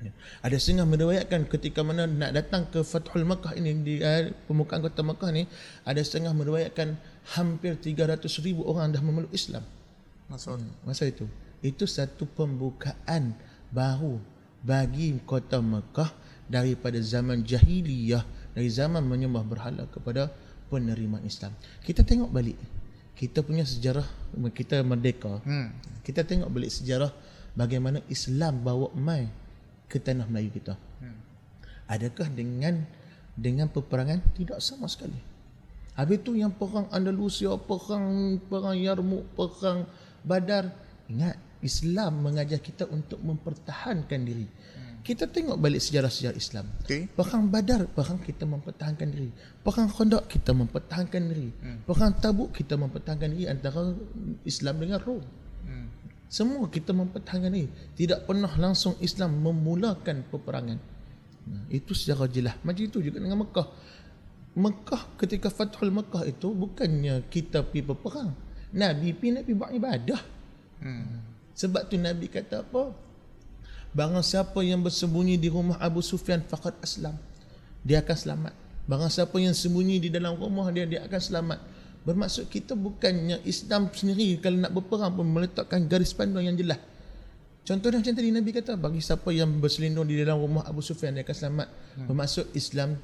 Ya. Ada setengah meriwayatkan ketika mana nak datang ke Fathul Makkah ini di uh, pembukaan kota Makkah ni ada setengah meriwayatkan hampir 300 ribu orang dah memeluk Islam. Masa masa itu. Itu satu pembukaan baru bagi kota Makkah daripada zaman jahiliyah dari zaman menyembah berhala kepada penerimaan Islam. Kita tengok balik kita punya sejarah kita merdeka. Hmm. Kita tengok balik sejarah bagaimana Islam bawa mai ke tanah Melayu kita. Hmm. Adakah dengan dengan peperangan tidak sama sekali. Habis tu yang perang Andalusia, perang perang Yarmouk, perang Badar, ingat Islam mengajar kita untuk mempertahankan diri. Hmm. Kita tengok balik sejarah-sejarah Islam. Okay. Perang Badar, perang kita mempertahankan diri. Perang Khandaq kita mempertahankan diri. Hmm. Perang Tabuk kita mempertahankan diri antara Islam dengan Rom. Hmm. Semua kita mempertahankan ini. Tidak pernah langsung Islam memulakan peperangan. Nah, itu secara jelas. Macam itu juga dengan Mekah. Mekah ketika Fathul Mekah itu bukannya kita pergi berperang. Nabi pergi nak pergi buat ibadah. Hmm. Sebab tu Nabi kata apa? Barang siapa yang bersembunyi di rumah Abu Sufyan faqad aslam. Dia akan selamat. Barang siapa yang sembunyi di dalam rumah dia dia akan selamat. Bermaksud kita bukannya Islam sendiri kalau nak berperang pun meletakkan garis panduan yang jelas. Contohnya macam tadi Nabi kata bagi siapa yang berselindung di dalam rumah Abu Sufyan dia akan selamat. Hmm. Bermaksud Islam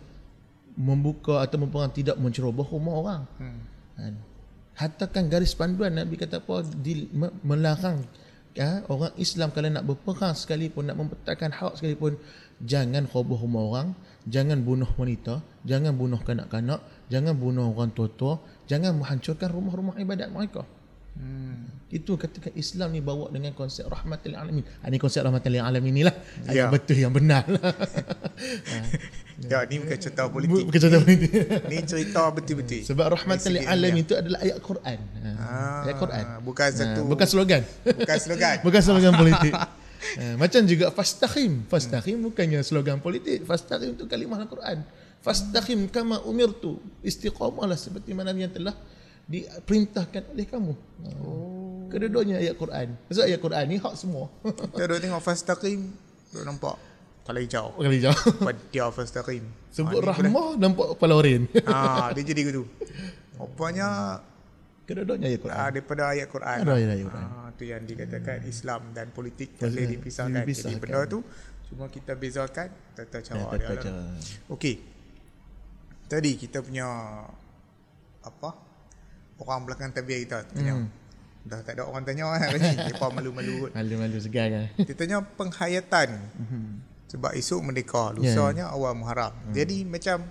membuka atau berperang tidak menceroboh rumah orang. Hmm. Kan? Garis panduan Nabi kata apa di, me, melarang ya, orang Islam kalau nak berperang sekalipun nak mempertahankan hak sekalipun jangan roboh rumah orang, jangan bunuh wanita, jangan bunuh kanak-kanak, jangan bunuh orang tua-tua, jangan menghancurkan rumah-rumah ibadat mereka. Hmm. Itu ketika Islam ni bawa dengan konsep rahmatil alamin. Ha, ni konsep rahmatil alamin ni lah. Ya. Yang betul yang benar lah. Ya, ni bukan cerita politik. Bukan contoh politik. Ni cerita betul-betul. Sebab rahmatil alamin itu adalah ayat Quran. Ha, Ah, ayat Quran. Bukan satu Ha, bukan slogan. bukan slogan. bukan slogan politik. Ha, macam juga fastaqim. Fastaqim bukannya slogan politik. Fastaqim itu kalimah Al-Quran. Fastaqim kama umirtu. Istiqamahlah seperti mana yang telah diperintahkan oleh kamu. Oh. Kedua-duanya ayat Quran. Maksud ayat Quran ni hak semua. Kita duk tengok fastaqim, duk nampak kepala hijau. Kali jauh. Pada fastaqim. Sebut Ah, ni rahmah nampak kepala oren. Ah, dia jadi gitu. Rupanya Kedua-duanya ayat Quran. ah, daripada ayat Quran. Ada ayat Quran. Ah, tu yang dikatakan Islam dan politik tak boleh Boleh dipisahkan. Jadi dipisahkan. benda tu cuma kita bezakan tata cara Ya, dia. tata lah. cara. Okey. Tadi kita punya apa? Orang belakang tabir kita tanya. Hmm. Dah tak ada orang tanya kan ni. Depa malu-malu. Malu-malu segar kan. Dia tanya penghayatan. Mhm. Sebab esok merdeka, Ya. lusanya awal Muharram. Jadi macam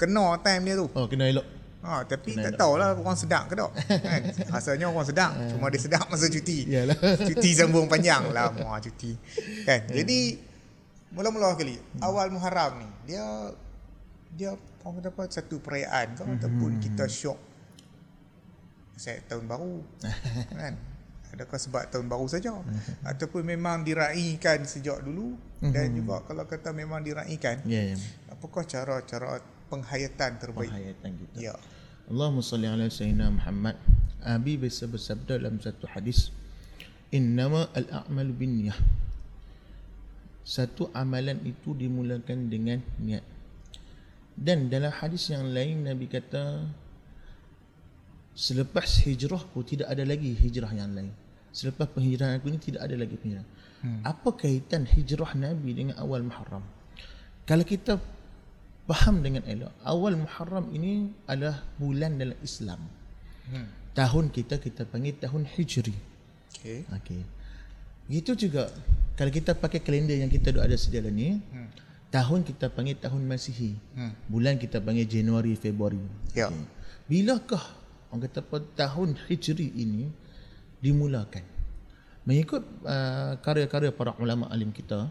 kena time dia tu. Oh, kena elok. Ha, tapi tak tahulah orang sedap ke tak. Kan? Rasanya orang sedap. Cuma dia sedap masa cuti. Yalah. Cuti sambung panjang lah. Wah, cuti. Kan? Jadi, mula-mula kali, awal Muharram ni, dia, dia orang kata apa, satu perayaan kan, ataupun kita syok saya tahun baru. kan? Adakah sebab tahun baru saja? Ataupun memang diraikan sejak dulu dan juga kalau kata memang diraikan, Ya, ya. apakah cara-cara penghayatan terbaik? Penghayatan kita. Ya. Allahumma salli ala sayyidina Muhammad. Abi bersabda dalam satu hadis, "Innama al-a'malu binniyah." Satu amalan itu dimulakan dengan niat. Dan dalam hadis yang lain Nabi kata selepas hijrahku tidak ada lagi hijrah yang lain. Selepas penghijrahan aku ini tidak ada lagi penghijrahan. Hmm. Apa kaitan hijrah Nabi dengan awal Muharram? Kalau kita faham dengan elok, awal Muharram ini adalah bulan dalam Islam. Hmm. Tahun kita kita panggil tahun Hijri. Okay. Okey. Itu juga kalau kita pakai kalender yang kita ada sedia ni, Hmm. tahun kita panggil tahun Masihi. Hmm. Bulan kita panggil Januari, Februari. Ya. Okey. Bilakah orang kata tahun Hijri ini dimulakan? Mengikut uh, karya-karya para ulama alim kita,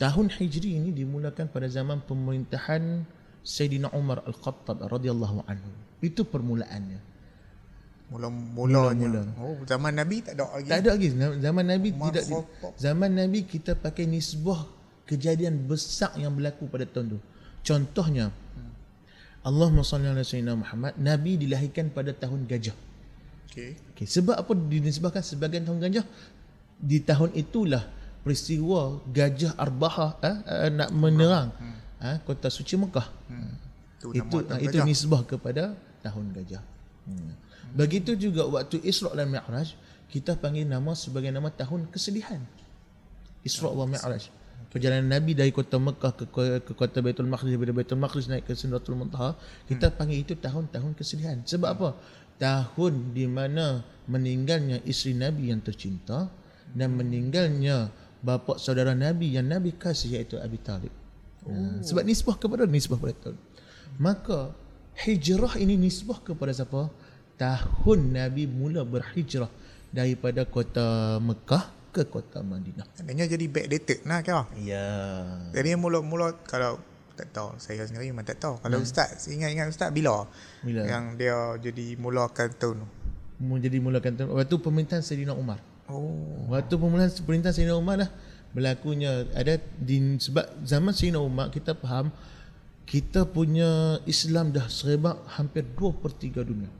tahun Hijri ini dimulakan pada zaman pemerintahan Sayyidina Umar Al-Khattab radhiyallahu anhu. Itu permulaannya. Mula-mulanya. Oh, zaman Nabi tak ada lagi. Tak ada lagi zaman Nabi Umar tidak Khattab. zaman Nabi kita pakai nisbah kejadian besar yang berlaku pada tahun tu. Contohnya Allahumma salli ala sayyidina Muhammad Nabi dilahirkan pada tahun gajah. Okay. Okay, sebab apa dinisbahkan sebagai tahun gajah? Di tahun itulah peristiwa gajah Arbaha eh, eh, nak menyerang eh, kota suci Mekah. Hmm. Tu itu ah, itu nisbah kepada tahun gajah. Hmm. Begitu juga waktu Isra dan Mi'raj kita panggil nama sebagai nama tahun kesedihan. Isra wa Mi'raj. Perjalanan Nabi dari kota Mekah ke, ke kota Baitul Maqdis daripada Baitul Maqdis naik ke Sidratul Muntaha, kita panggil itu tahun-tahun kesedihan. Sebab apa? Tahun di mana meninggalnya isteri Nabi yang tercinta dan meninggalnya bapa saudara Nabi yang Nabi kasih iaitu Abi Talib. Oh. Sebab nisbah kepada nisbah pada tahun. Maka hijrah ini nisbah kepada siapa? Tahun Nabi mula berhijrah daripada kota Mekah ke kota Madinah. Adanya jadi backdated nah kau. Ya. Jadi mula-mula kalau tak tahu saya sendiri memang tak tahu. Kalau ustaz saya ingat-ingat ustaz bila? Bila? Yang dia jadi mulakan tahun tu. Menjadi mulakan tahun waktu pemerintahan Sayyidina Umar. Oh. Waktu pemerintahan pemerintahan Sayyidina Umar lah berlakunya ada di sebab zaman Sayyidina Umar kita faham kita punya Islam dah serebak hampir 2 per 3 dunia.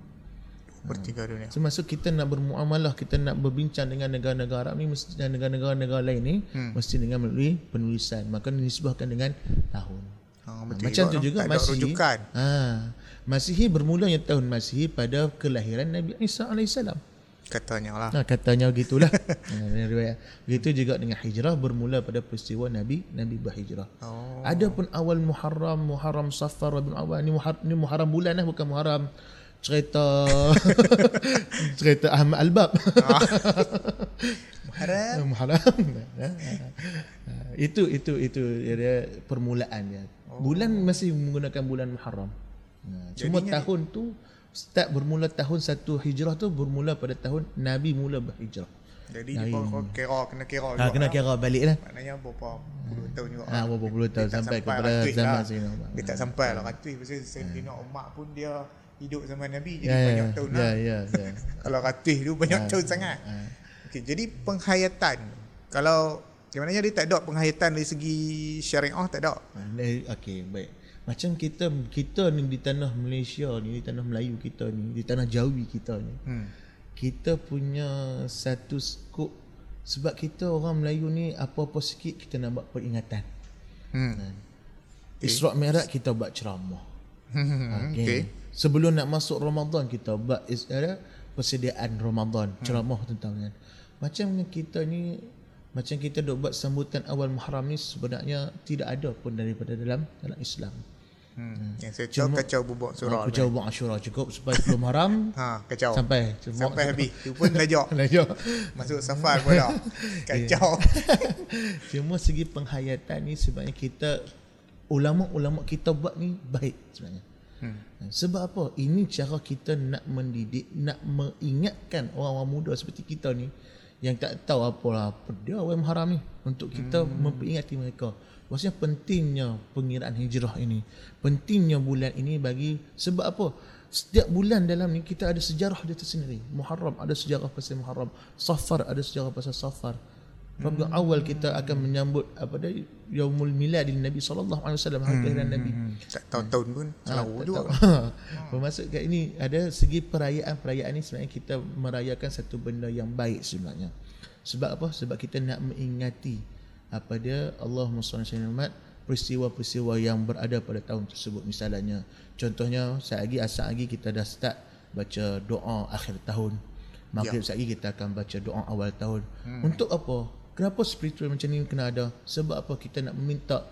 Bertiga dunia. Termasuk kita nak bermuamalah, kita nak berbincang dengan negara-negara Arab ni mesti dan negara-negara lain ni hmm. mesti dengan melalui penulisan. Maka disebabkan dengan tahun. Ha, Macam tu juga tak Masihi. rujukan. Ha, Masihi bermulanya tahun Masihi pada kelahiran Nabi Isa AS. Katanya lah. Nah, katanya begitulah. ha, riwayat. Begitu juga dengan hijrah bermula pada peristiwa Nabi Nabi berhijrah. Oh. Adapun awal Muharram, Muharram Safar Rabiul Awal ni Muharram, ni Muharram bulan lah bukan Muharram cerita cerita Ahmad Albab. Muharram. Ha, itu itu itu dia permulaan dia. Bulan masih menggunakan bulan Muharram. Ha, cuma Jadinya- tahun tu start bermula tahun satu hijrah tu bermula pada tahun Nabi mula berhijrah. Jadi dia pun kira kena kira Ha, kena kira balik lah. Maknanya berapa puluh tahun juga. Ha, berapa puluh tahun Dia sampai sampai kepada ratus zaman lah. Sayyidina. Dia tak sampai lah ratus Pasal Sayyidina Umar pun dia hidup zaman Nabi Jadi Ya, ya, banyak tahun ya, lah ya, ya. Kalau ratus tu banyak tahun sangat okay, Jadi penghayatan Kalau Sebenarnya dia tak ada penghayatan dari segi syariah tak ada ni- Okey, baik. Macam kita kita ni di tanah Malaysia ni, di tanah Melayu kita ni, di tanah Jawi kita ni. hmm. Kita punya satu skop sebab kita orang Melayu ni apa-apa sikit kita nak buat peringatan. Hmm. Isra' Mi'raj kita buat ceramah. Hmm. Okay. Okay. Sebelum nak masuk Ramadan kita buat is, ada persediaan Ramadan, ceramah tentang kan. Macam kita ni macam kita dok buat sambutan awal Muharram ni sebenarnya tidak ada pun daripada dalam dalam Islam. Hmm. Yang saya tahu kacau bubuk surah Aku jawab Ashura cukup sampai 10 Muharram Ha, kacau sampai Sampai habis Tu pun lajak Lajak. Masuk safar pun dah Kacau Cuma segi penghayatan ni sebenarnya kita ulama-ulama kita buat ni baik sebenarnya. Hmm. Sebab apa? Ini cara kita nak mendidik, nak mengingatkan orang-orang muda seperti kita ni yang tak tahu apalah apa dia awal haram ni untuk kita hmm. memperingati mereka. Maksudnya pentingnya pengiraan hijrah ini. Pentingnya bulan ini bagi sebab apa? Setiap bulan dalam ni kita ada sejarah dia tersendiri. Muharram ada sejarah pasal Muharram. Safar ada sejarah pasal Safar. Rabiul awal kita akan menyambut apa dia Yaumul Miladil Nabi sallallahu alaihi wasallam hari kelahiran Nabi. Hmm. Tak tahu tahun pun Selalu tak juga tahu. Bermaksud kat ini ada segi perayaan-perayaan ni sebenarnya kita merayakan satu benda yang baik sebenarnya. Sebab apa? Sebab kita nak mengingati apa dia Allahumma salli ala Muhammad peristiwa-peristiwa yang berada pada tahun tersebut misalnya contohnya saya lagi asal lagi kita dah start baca doa akhir tahun maghrib ya. lagi kita akan baca doa awal tahun hmm. untuk apa kenapa spiritual macam ni kena ada? Sebab apa? Kita nak meminta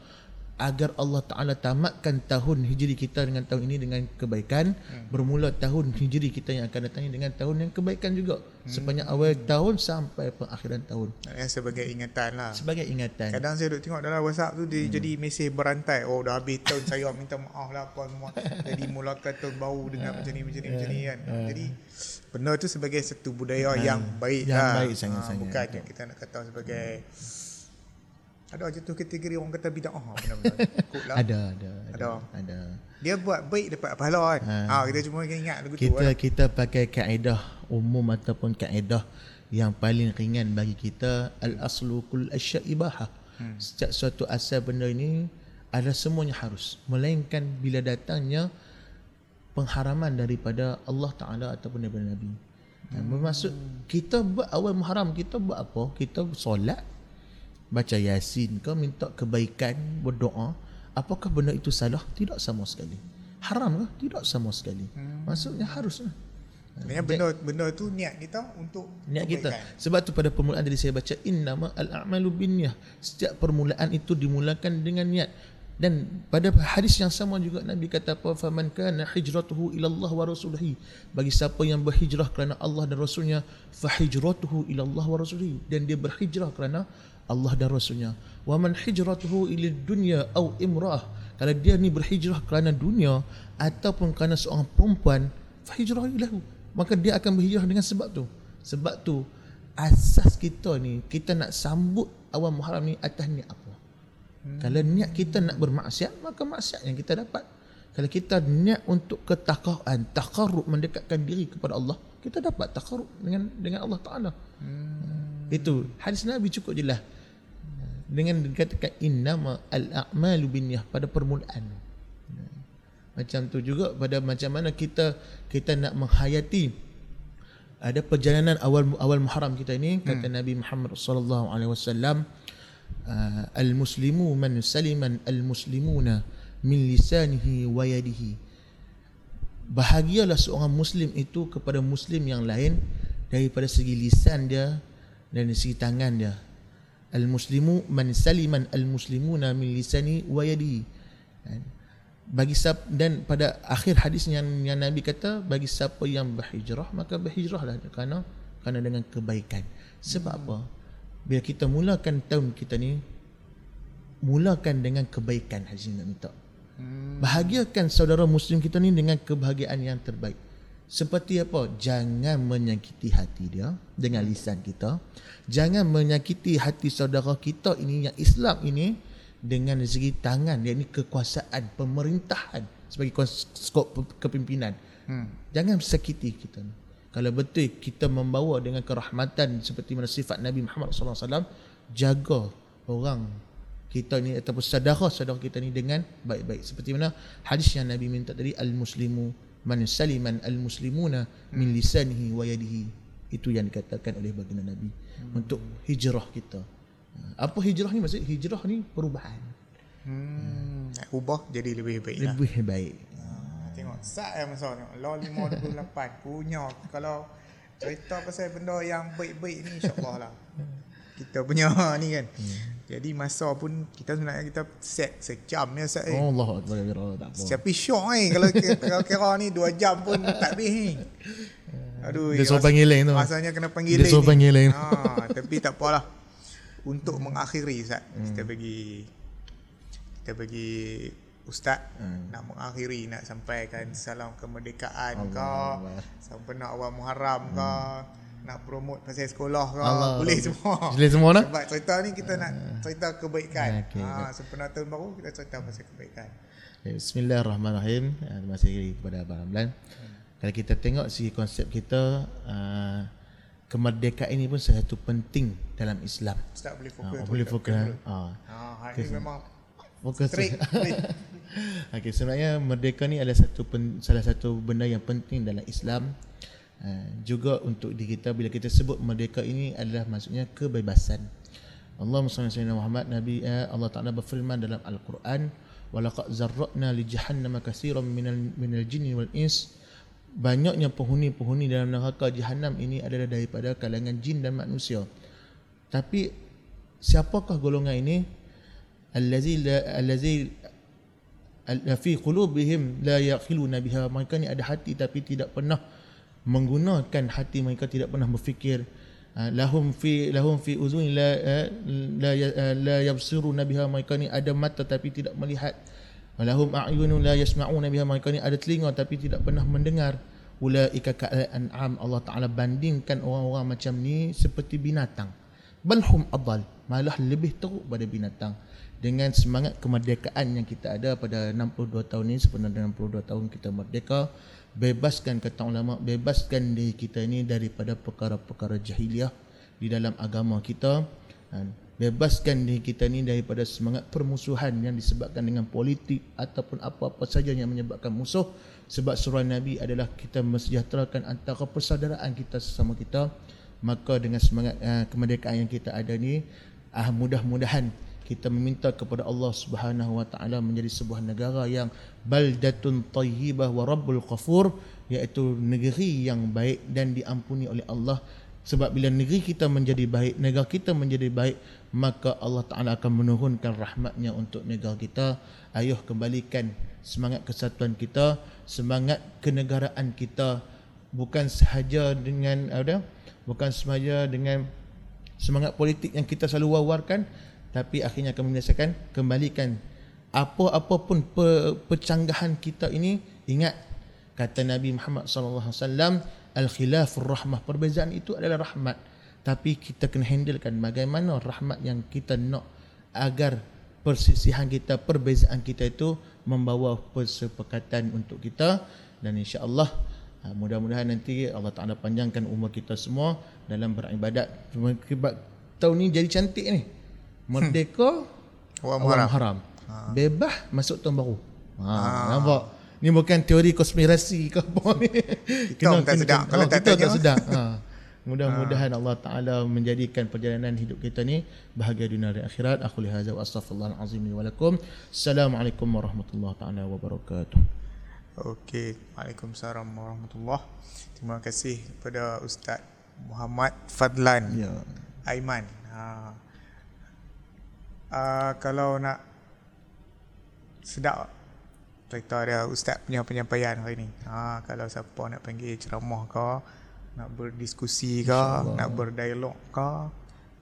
agar Allah Ta'ala tamatkan tahun hijri kita dengan tahun ini dengan kebaikan hmm. bermula tahun hijri kita yang akan datang dengan tahun yang kebaikan juga hmm. sepanjang awal tahun sampai pengakhiran tahun sebagai ingatan lah sebagai ingatan Kadang saya duk tengok dalam WhatsApp tu dia hmm. jadi mesej berantai. Oh dah habis tahun saya minta maaf lah apa semua. jadi mulakan tahun baru dengan macam ni macam ni macam ni kan. Jadi benda tu sebagai satu budaya yang baik Yang lah. baik sangat-sangat. Bukan yang kita nak kata sebagai ada je tu kategori orang kata bid'ah benar-benar. Ikut lah. ada ada Ada. ada Dia buat baik dapat pahala kan. Ha. kita cuma ingat lagu tu kita kan. kita pakai kaedah umum ataupun kaedah yang paling ringan bagi kita al aslu kul asya ibahah hmm. setiap suatu asal benda ini ada semuanya harus melainkan bila datangnya pengharaman daripada Allah Taala ataupun daripada Nabi. Dan bermaksud kita buat awal Muharram kita buat apa? Kita solat, baca Yasin ke minta kebaikan, berdoa. Apakah benda itu salah? Tidak sama sekali. Haram ke? Tidak sama sekali. Maksudnya haruslah. Maksudnya benda benda tu niat kita untuk Niat kita. kebaikan. Sebab tu pada permulaan tadi saya baca innama al-a'malu binniyah. Setiap permulaan itu dimulakan dengan niat. Dan pada hadis yang sama juga Nabi kata apa faman kana hijratuhu ila Allah wa rasulihi bagi siapa yang berhijrah kerana Allah dan rasulnya fa hijratuhu ila Allah wa rasulihi dan dia berhijrah kerana Allah dan rasulnya wa man hijratuhu ila dunya au imrah kalau dia ni berhijrah kerana dunia ataupun kerana seorang perempuan fa hijrah ilahu maka dia akan berhijrah dengan sebab tu sebab tu asas kita ni kita nak sambut awal Muharram ni atas ni apa Hmm. Kalau niat kita nak bermaksiat, maka maksiat yang kita dapat. Kalau kita niat untuk ketakawan, takarrub mendekatkan diri kepada Allah, kita dapat takarrub dengan dengan Allah Taala. Hmm. Itu hadis Nabi cukup jelas. Dengan dikatakan innama al-a'malu binniyah pada permulaan. Macam tu juga pada macam mana kita kita nak menghayati ada perjalanan awal awal Muharram kita ini kata Nabi Muhammad sallallahu alaihi wasallam uh, al-muslimu man saliman al-muslimuna min lisanihi wa yadihi. Bahagialah seorang muslim itu kepada muslim yang lain daripada segi lisan dia dan dari segi tangan dia al-muslimu man saliman al-muslimuna min lisani wa yadihi Kan? bagi siapa dan pada akhir hadis yang, yang Nabi kata bagi siapa yang berhijrah maka berhijrahlah kerana kerana dengan kebaikan. Sebab apa? Bila kita mulakan tahun kita ni mulakan dengan kebaikan Haji nak minta. Hmm. bahagiakan saudara muslim kita ni dengan kebahagiaan yang terbaik seperti apa? Jangan menyakiti hati dia dengan lisan kita. Jangan menyakiti hati saudara kita ini yang Islam ini dengan segi tangan yakni kekuasaan pemerintahan sebagai skop kepimpinan. Hmm. jangan sakiti kita. Kalau betul kita membawa dengan kerahmatan seperti mana sifat Nabi Muhammad SAW jaga orang kita ni ataupun saudara-saudara kita ni dengan baik-baik. Seperti mana hadis yang Nabi minta tadi al-muslimu man saliman al-muslimuna min lisanihi wa yadihi itu yang dikatakan oleh baginda Nabi hmm. untuk hijrah kita apa hijrah ni maksud hijrah ni perubahan Hmm, nak ubah jadi lebih baik lah. lebih baik Ha, tengok sat yang masa tengok law 528 punya kalau cerita pasal benda yang baik-baik ni insyaallah lah. Kita punya ni kan. Jadi masa pun kita sebenarnya kita set sejam ya set eh. oh Allah akbar ya Allah tak apa Tapi syok eh kalau kira, kalau kira ni 2 jam pun tak habis ni. Aduh. Dia suruh panggil lain tu. Masanya kena panggil Dia lain suruh ni. panggil lain. Ha, tapi tak apalah. Untuk mengakhiri Ustaz, kita Hmm. bagi kita bagi Ustaz Hmm. nak mengakhiri nak sampaikan salam kemerdekaan Allah ke, Allah. sampai nak awal Muharram ke, nak promote pasal sekolah ke, Allah boleh semua. Boleh semua nak? Sebab cerita ni kita nak cerita kebaikan. Okey. Ha, sempena tahun baru kita cerita pasal kebaikan. Ya, Bismillahirrahmanirrahim. Ah, Terima kasih kepada Abang Ramlan. Kalau kita tengok segi konsep kita, uh, kemerdekaan ini pun salah satu penting dalam Islam. Ustaz boleh Ah, fokus. boleh fokus. Ah, Ha, hari ni memang fokus. straight. Okey, sebenarnya merdeka ni adalah satu pen, salah satu benda yang penting dalam Islam. Uh, juga untuk diri kita bila kita sebut merdeka ini adalah maksudnya kebebasan. Allah SWT Muhammad Nabi uh, Allah Taala berfirman dalam Al-Quran walaqad zarra'na li jahannam katsiran minal minal jinni wal ins banyaknya penghuni-penghuni dalam neraka jahanam ini adalah daripada kalangan jin dan manusia. Tapi siapakah golongan ini? Allazi la, allazi al- fi qulubihim la yaqiluna biha mereka ni ada hati tapi tidak pernah menggunakan hati mereka tidak pernah berfikir Ah, lahum fi lahum fi uzun la ah, la ya- ah, la yabsiruna biha mereka ni ada mata tapi tidak melihat. Walahum a'yunun la yasma'una biha mereka ni ada telinga tapi tidak pernah mendengar. Ulaika ka'al an'am Allah Taala bandingkan orang-orang macam ni seperti binatang. Balhum adal malah lebih teruk pada binatang. Dengan semangat kemerdekaan yang kita ada pada 62 tahun ini sebenarnya 62 tahun kita merdeka bebaskan kata ulama bebaskan diri kita ini daripada perkara-perkara jahiliah di dalam agama kita. Dan bebaskan diri kita ini daripada semangat permusuhan yang disebabkan dengan politik ataupun apa-apa saja yang menyebabkan musuh. Sebab surah Nabi adalah kita mensejahterakan antara persaudaraan kita sesama kita. Maka dengan semangat uh, kemerdekaan yang kita ada ni ah mudah-mudahan kita meminta kepada Allah Subhanahu wa taala menjadi sebuah negara yang baldatun tayyibah wa rabbul ghafur iaitu negeri yang baik dan diampuni oleh Allah. Sebab bila negeri kita menjadi baik negara kita menjadi baik maka Allah taala akan menurunkan rahmatnya untuk negara kita. Ayuh kembalikan semangat kesatuan kita semangat kenegaraan kita. Bukan sahaja dengan apa bukan sahaja dengan semangat politik yang kita selalu wawarkan tapi akhirnya akan menyelesaikan. Kembalikan. Apa-apa pun pe, pecanggahan kita ini ingat kata Nabi Muhammad sallallahu alaihi wasallam al khilafur rahmah. Perbezaan itu adalah rahmat. Tapi kita kena handlekan bagaimana rahmat yang kita nak agar persisihan kita perbezaan kita itu membawa persepakatan untuk kita. Dan insya-Allah Ha, mudah-mudahan nanti Allah Taala panjangkan umur kita semua dalam beribadat. Sebab tahun ni jadi cantik ni. Merdeka Awal awal Muharram. Muharram. Bebas masuk tahun baru. Ha, nampak? Ni bukan teori konspirasi ke apa ni. Kita tak sedap. Kalau tak kita tanya. tak sedap. Ha. Mudah-mudahan Allah Taala menjadikan perjalanan hidup kita ni bahagia dunia dan akhirat. Aku lihaza wa astaghfirullahal azim li wa lakum. Assalamualaikum warahmatullahi taala wabarakatuh. Okey, Waalaikumsalam warahmatullahi. Terima kasih kepada Ustaz Muhammad Fadlan Ya. Aiman. Ha. Uh, kalau nak sedap cerita dia Ustaz punya penyampaian hari ni. Ha, kalau siapa nak panggil ceramah ke, nak berdiskusi ke, nak berdialog ke,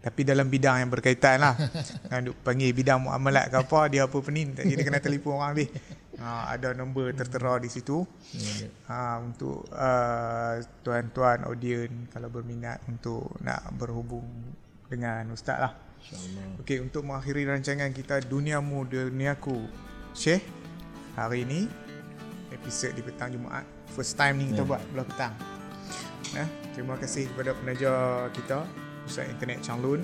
tapi dalam bidang yang berkaitan lah. Nak duk panggil bidang muamalat ke apa, dia apa pening. Jadi kena telefon orang dia. Ha, ada nombor tertera di situ. Ya. Ha, untuk uh, tuan-tuan audien kalau berminat untuk nak berhubung dengan ustaz lah. InsyaAllah. Okey, untuk mengakhiri rancangan kita Duniamu Duniaku Syekh hari ini episod di petang Jumaat. First time ni kita Ya. buat belah petang. Nah, terima kasih kepada penaja kita Pusat Internet Changlun,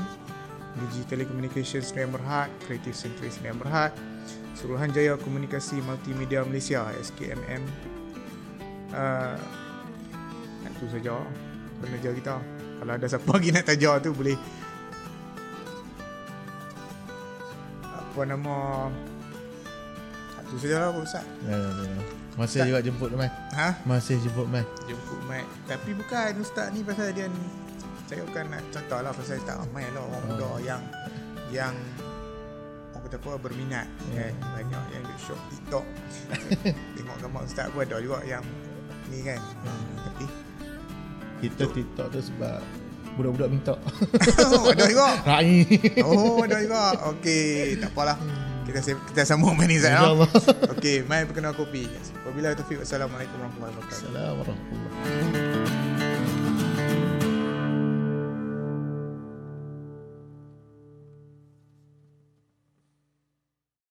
Digi Telecommunications Sdn Berhad, Creative Century Sdn Berhad, Suruhanjaya Komunikasi Multimedia Malaysia SKMM. Uh, itu saja penaja kita. Kalau ada siapa lagi nak taja tu boleh apa nama itu sajalah Pak Ustaz. Ya, ya, ya. Masih juga jemput Mai. Ha? Masih jemput, Mai. jemput Mat Tapi bukan Ustaz ni pasal dia ni Saya bukan nak contoh lah Pasal tak ramai lah orang muda yang Yang kata apa berminat kan Banyak yang duk shop TikTok Tengok gambar Ustaz pun ada juga yang Ni kan Tapi Kita TikTok tu sebab budak-budak minta. oh, Ada juga Rai. Oh ada juga Okey Tak apalah kita kita sambung main ni Zat InsyaAllah. Okey, mai perkenal kopi. Wabillahi taufiq. Wassalamualaikum warahmatullahi wabarakatuh. Assalamualaikum warahmatullahi wabarakatuh.